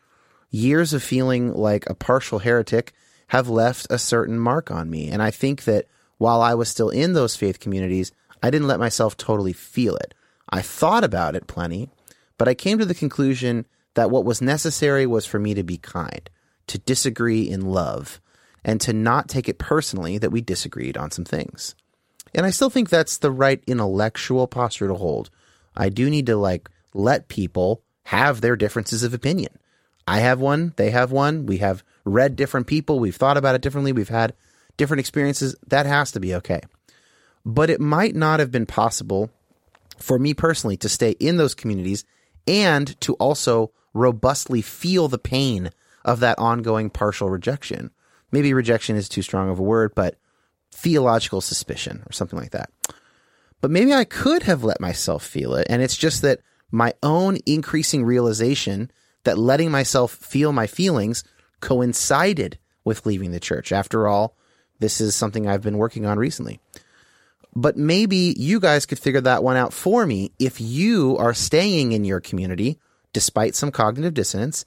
Speaker 1: Years of feeling like a partial heretic have left a certain mark on me, and I think that while I was still in those faith communities, I didn't let myself totally feel it. I thought about it plenty, but I came to the conclusion that what was necessary was for me to be kind, to disagree in love, and to not take it personally that we disagreed on some things. And I still think that's the right intellectual posture to hold. I do need to like let people have their differences of opinion. I have one, they have one, we have read different people, we've thought about it differently, we've had different experiences. That has to be okay. But it might not have been possible for me personally to stay in those communities and to also robustly feel the pain of that ongoing partial rejection maybe rejection is too strong of a word, but theological suspicion or something like that. But maybe I could have let myself feel it. And it's just that my own increasing realization that letting myself feel my feelings coincided with leaving the church. After all, this is something I've been working on recently. But maybe you guys could figure that one out for me if you are staying in your community despite some cognitive dissonance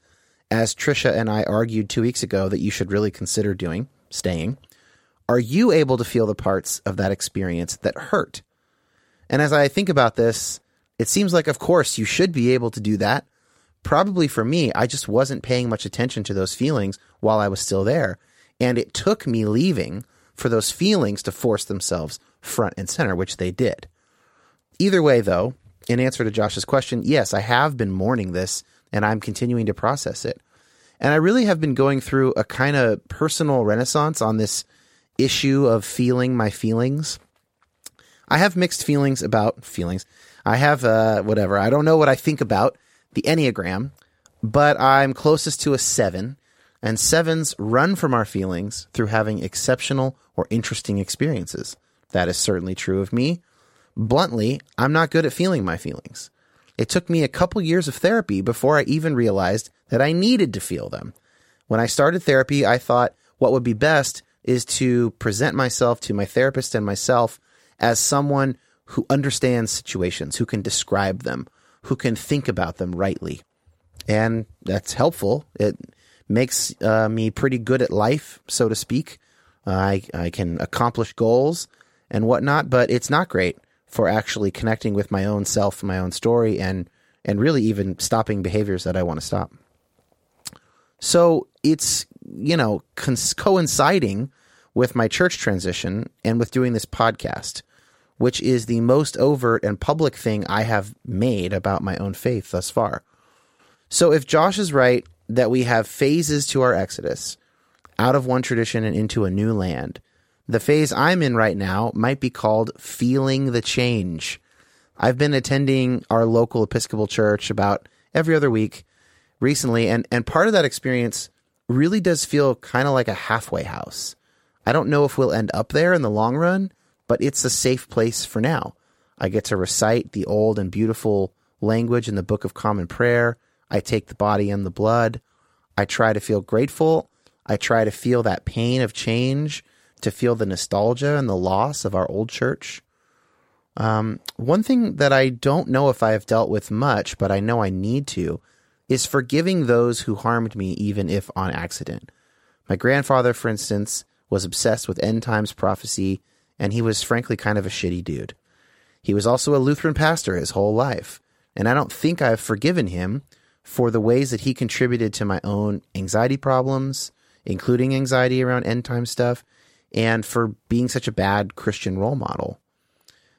Speaker 1: as Trisha and I argued two weeks ago that you should really consider doing, staying, are you able to feel the parts of that experience that hurt? And as I think about this, it seems like, of course, you should be able to do that. Probably for me, I just wasn't paying much attention to those feelings while I was still there. And it took me leaving for those feelings to force themselves front and center, which they did. Either way, though, in answer to Josh's question, yes, I have been mourning this and I'm continuing to process it. And I really have been going through a kind of personal renaissance on this issue of feeling my feelings. I have mixed feelings about feelings. I have uh, whatever. I don't know what I think about the Enneagram, but I'm closest to a seven. And sevens run from our feelings through having exceptional or interesting experiences. That is certainly true of me. Bluntly, I'm not good at feeling my feelings. It took me a couple years of therapy before I even realized that I needed to feel them. When I started therapy, I thought what would be best is to present myself to my therapist and myself as someone who understands situations, who can describe them, who can think about them rightly. And that's helpful. It makes uh, me pretty good at life, so to speak. Uh, I, I can accomplish goals and whatnot, but it's not great for actually connecting with my own self, my own story, and and really even stopping behaviors that I want to stop. So it's you know coinciding with my church transition and with doing this podcast, which is the most overt and public thing I have made about my own faith thus far. So if Josh is right that we have phases to our exodus out of one tradition and into a new land, the phase I'm in right now might be called feeling the change. I've been attending our local Episcopal church about every other week recently, and, and part of that experience really does feel kind of like a halfway house. I don't know if we'll end up there in the long run, but it's a safe place for now. I get to recite the old and beautiful language in the Book of Common Prayer. I take the body and the blood. I try to feel grateful. I try to feel that pain of change to feel the nostalgia and the loss of our old church. Um, one thing that I don't know if I have dealt with much, but I know I need to, is forgiving those who harmed me, even if on accident. My grandfather, for instance, was obsessed with end times prophecy, and he was frankly kind of a shitty dude. He was also a Lutheran pastor his whole life, and I don't think I've forgiven him for the ways that he contributed to my own anxiety problems including anxiety around end time stuff, and for being such a bad Christian role model.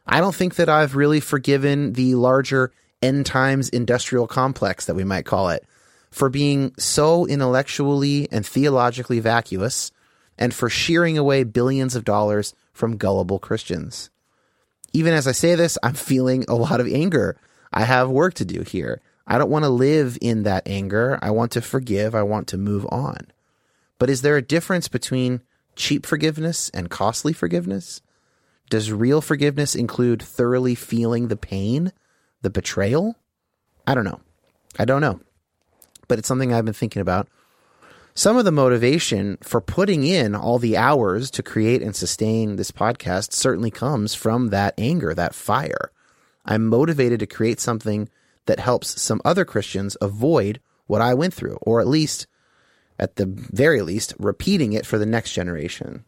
Speaker 1: I don't think that I've really forgiven the larger end times industrial complex that we might call it for being so intellectually and theologically vacuous and for shearing away billions of dollars from gullible Christians. Even as I say this, I'm feeling a lot of anger. I have work to do here. I don't want to live in that anger. I want to forgive. I want to move on. But is there a difference between cheap forgiveness and costly forgiveness? Does real forgiveness include thoroughly feeling the pain, the betrayal? I don't know. I don't know. But it's something I've been thinking about. Some of the motivation for putting in all the hours to create and sustain this podcast certainly comes from that anger, that fire. I'm motivated to create something that helps some other Christians avoid what I went through, or at least, at the very least, repeating it for the next generation.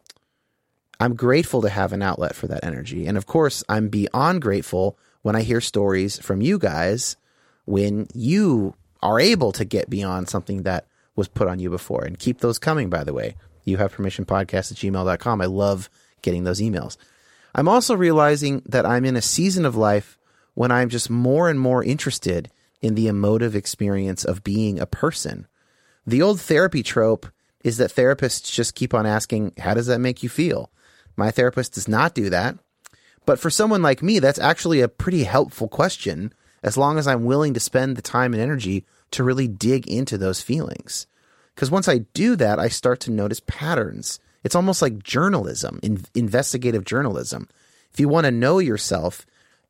Speaker 1: I'm grateful to have an outlet for that energy. And of course, I'm beyond grateful when I hear stories from you guys when you are able to get beyond something that was put on you before. And keep those coming, by the way. You have permission podcast at gmail.com. I love getting those emails. I'm also realizing that I'm in a season of life when I'm just more and more interested in the emotive experience of being a person. The old therapy trope is that therapists just keep on asking, How does that make you feel? My therapist does not do that. But for someone like me, that's actually a pretty helpful question as long as I'm willing to spend the time and energy to really dig into those feelings. Because once I do that, I start to notice patterns. It's almost like journalism, in, investigative journalism. If you want to know yourself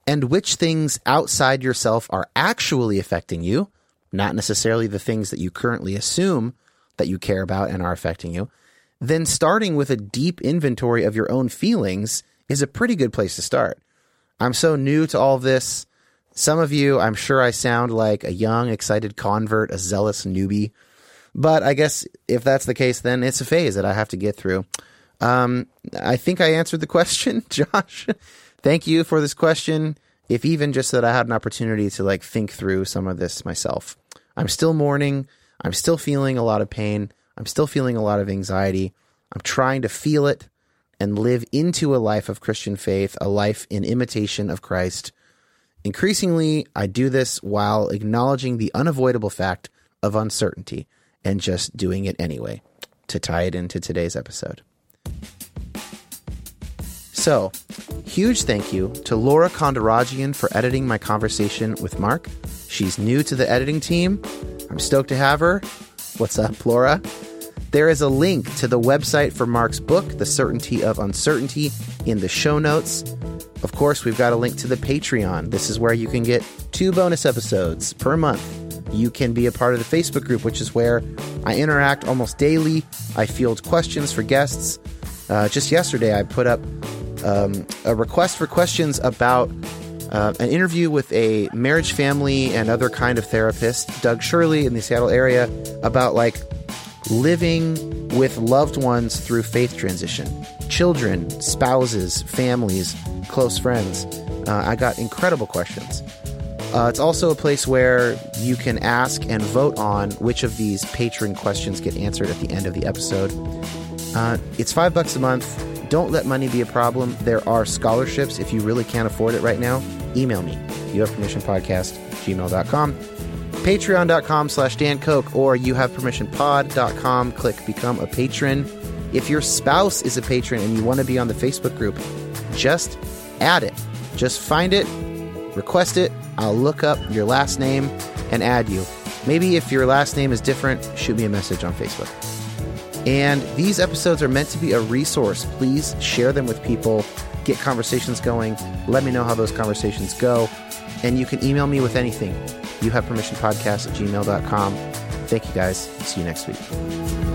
Speaker 1: and which things outside yourself are actually affecting you, not necessarily the things that you currently assume that you care about and are affecting you, then starting with a deep inventory of your own feelings is a pretty good place to start. I'm so new to all this. Some of you, I'm sure I sound like a young, excited convert, a zealous newbie. But I guess if that's the case, then it's a phase that I have to get through. Um, I think I answered the question, Josh. Thank you for this question. If even just that I had an opportunity to like think through some of this myself. I'm still mourning. I'm still feeling a lot of pain. I'm still feeling a lot of anxiety. I'm trying to feel it and live into a life of Christian faith, a life in imitation of Christ. Increasingly, I do this while acknowledging the unavoidable fact of uncertainty and just doing it anyway to tie it into today's episode. So, huge thank you to Laura Kondarajian for editing my conversation with Mark. She's new to the editing team. I'm stoked to have her. What's up, Laura? There is a link to the website for Mark's book, The Certainty of Uncertainty, in the show notes. Of course, we've got a link to the Patreon. This is where you can get two bonus episodes per month. You can be a part of the Facebook group, which is where I interact almost daily. I field questions for guests. Uh, just yesterday, I put up um, a request for questions about uh, an interview with a marriage, family, and other kind of therapist, Doug Shirley, in the Seattle area, about like living with loved ones through faith transition children, spouses, families, close friends. Uh, I got incredible questions. Uh, it's also a place where you can ask and vote on which of these patron questions get answered at the end of the episode. Uh, it's five bucks a month. Don't let money be a problem. There are scholarships if you really can't afford it right now. Email me. You have permission podcast, gmail.com patreon.com slash Dan Koch or you have permission pod.com. Click become a patron. If your spouse is a patron and you want to be on the Facebook group, just add it. Just find it, request it. I'll look up your last name and add you. Maybe if your last name is different, shoot me a message on Facebook. And these episodes are meant to be a resource. Please share them with people, get conversations going. Let me know how those conversations go. And you can email me with anything you have permission podcast at gmail.com. Thank you guys. See you next week.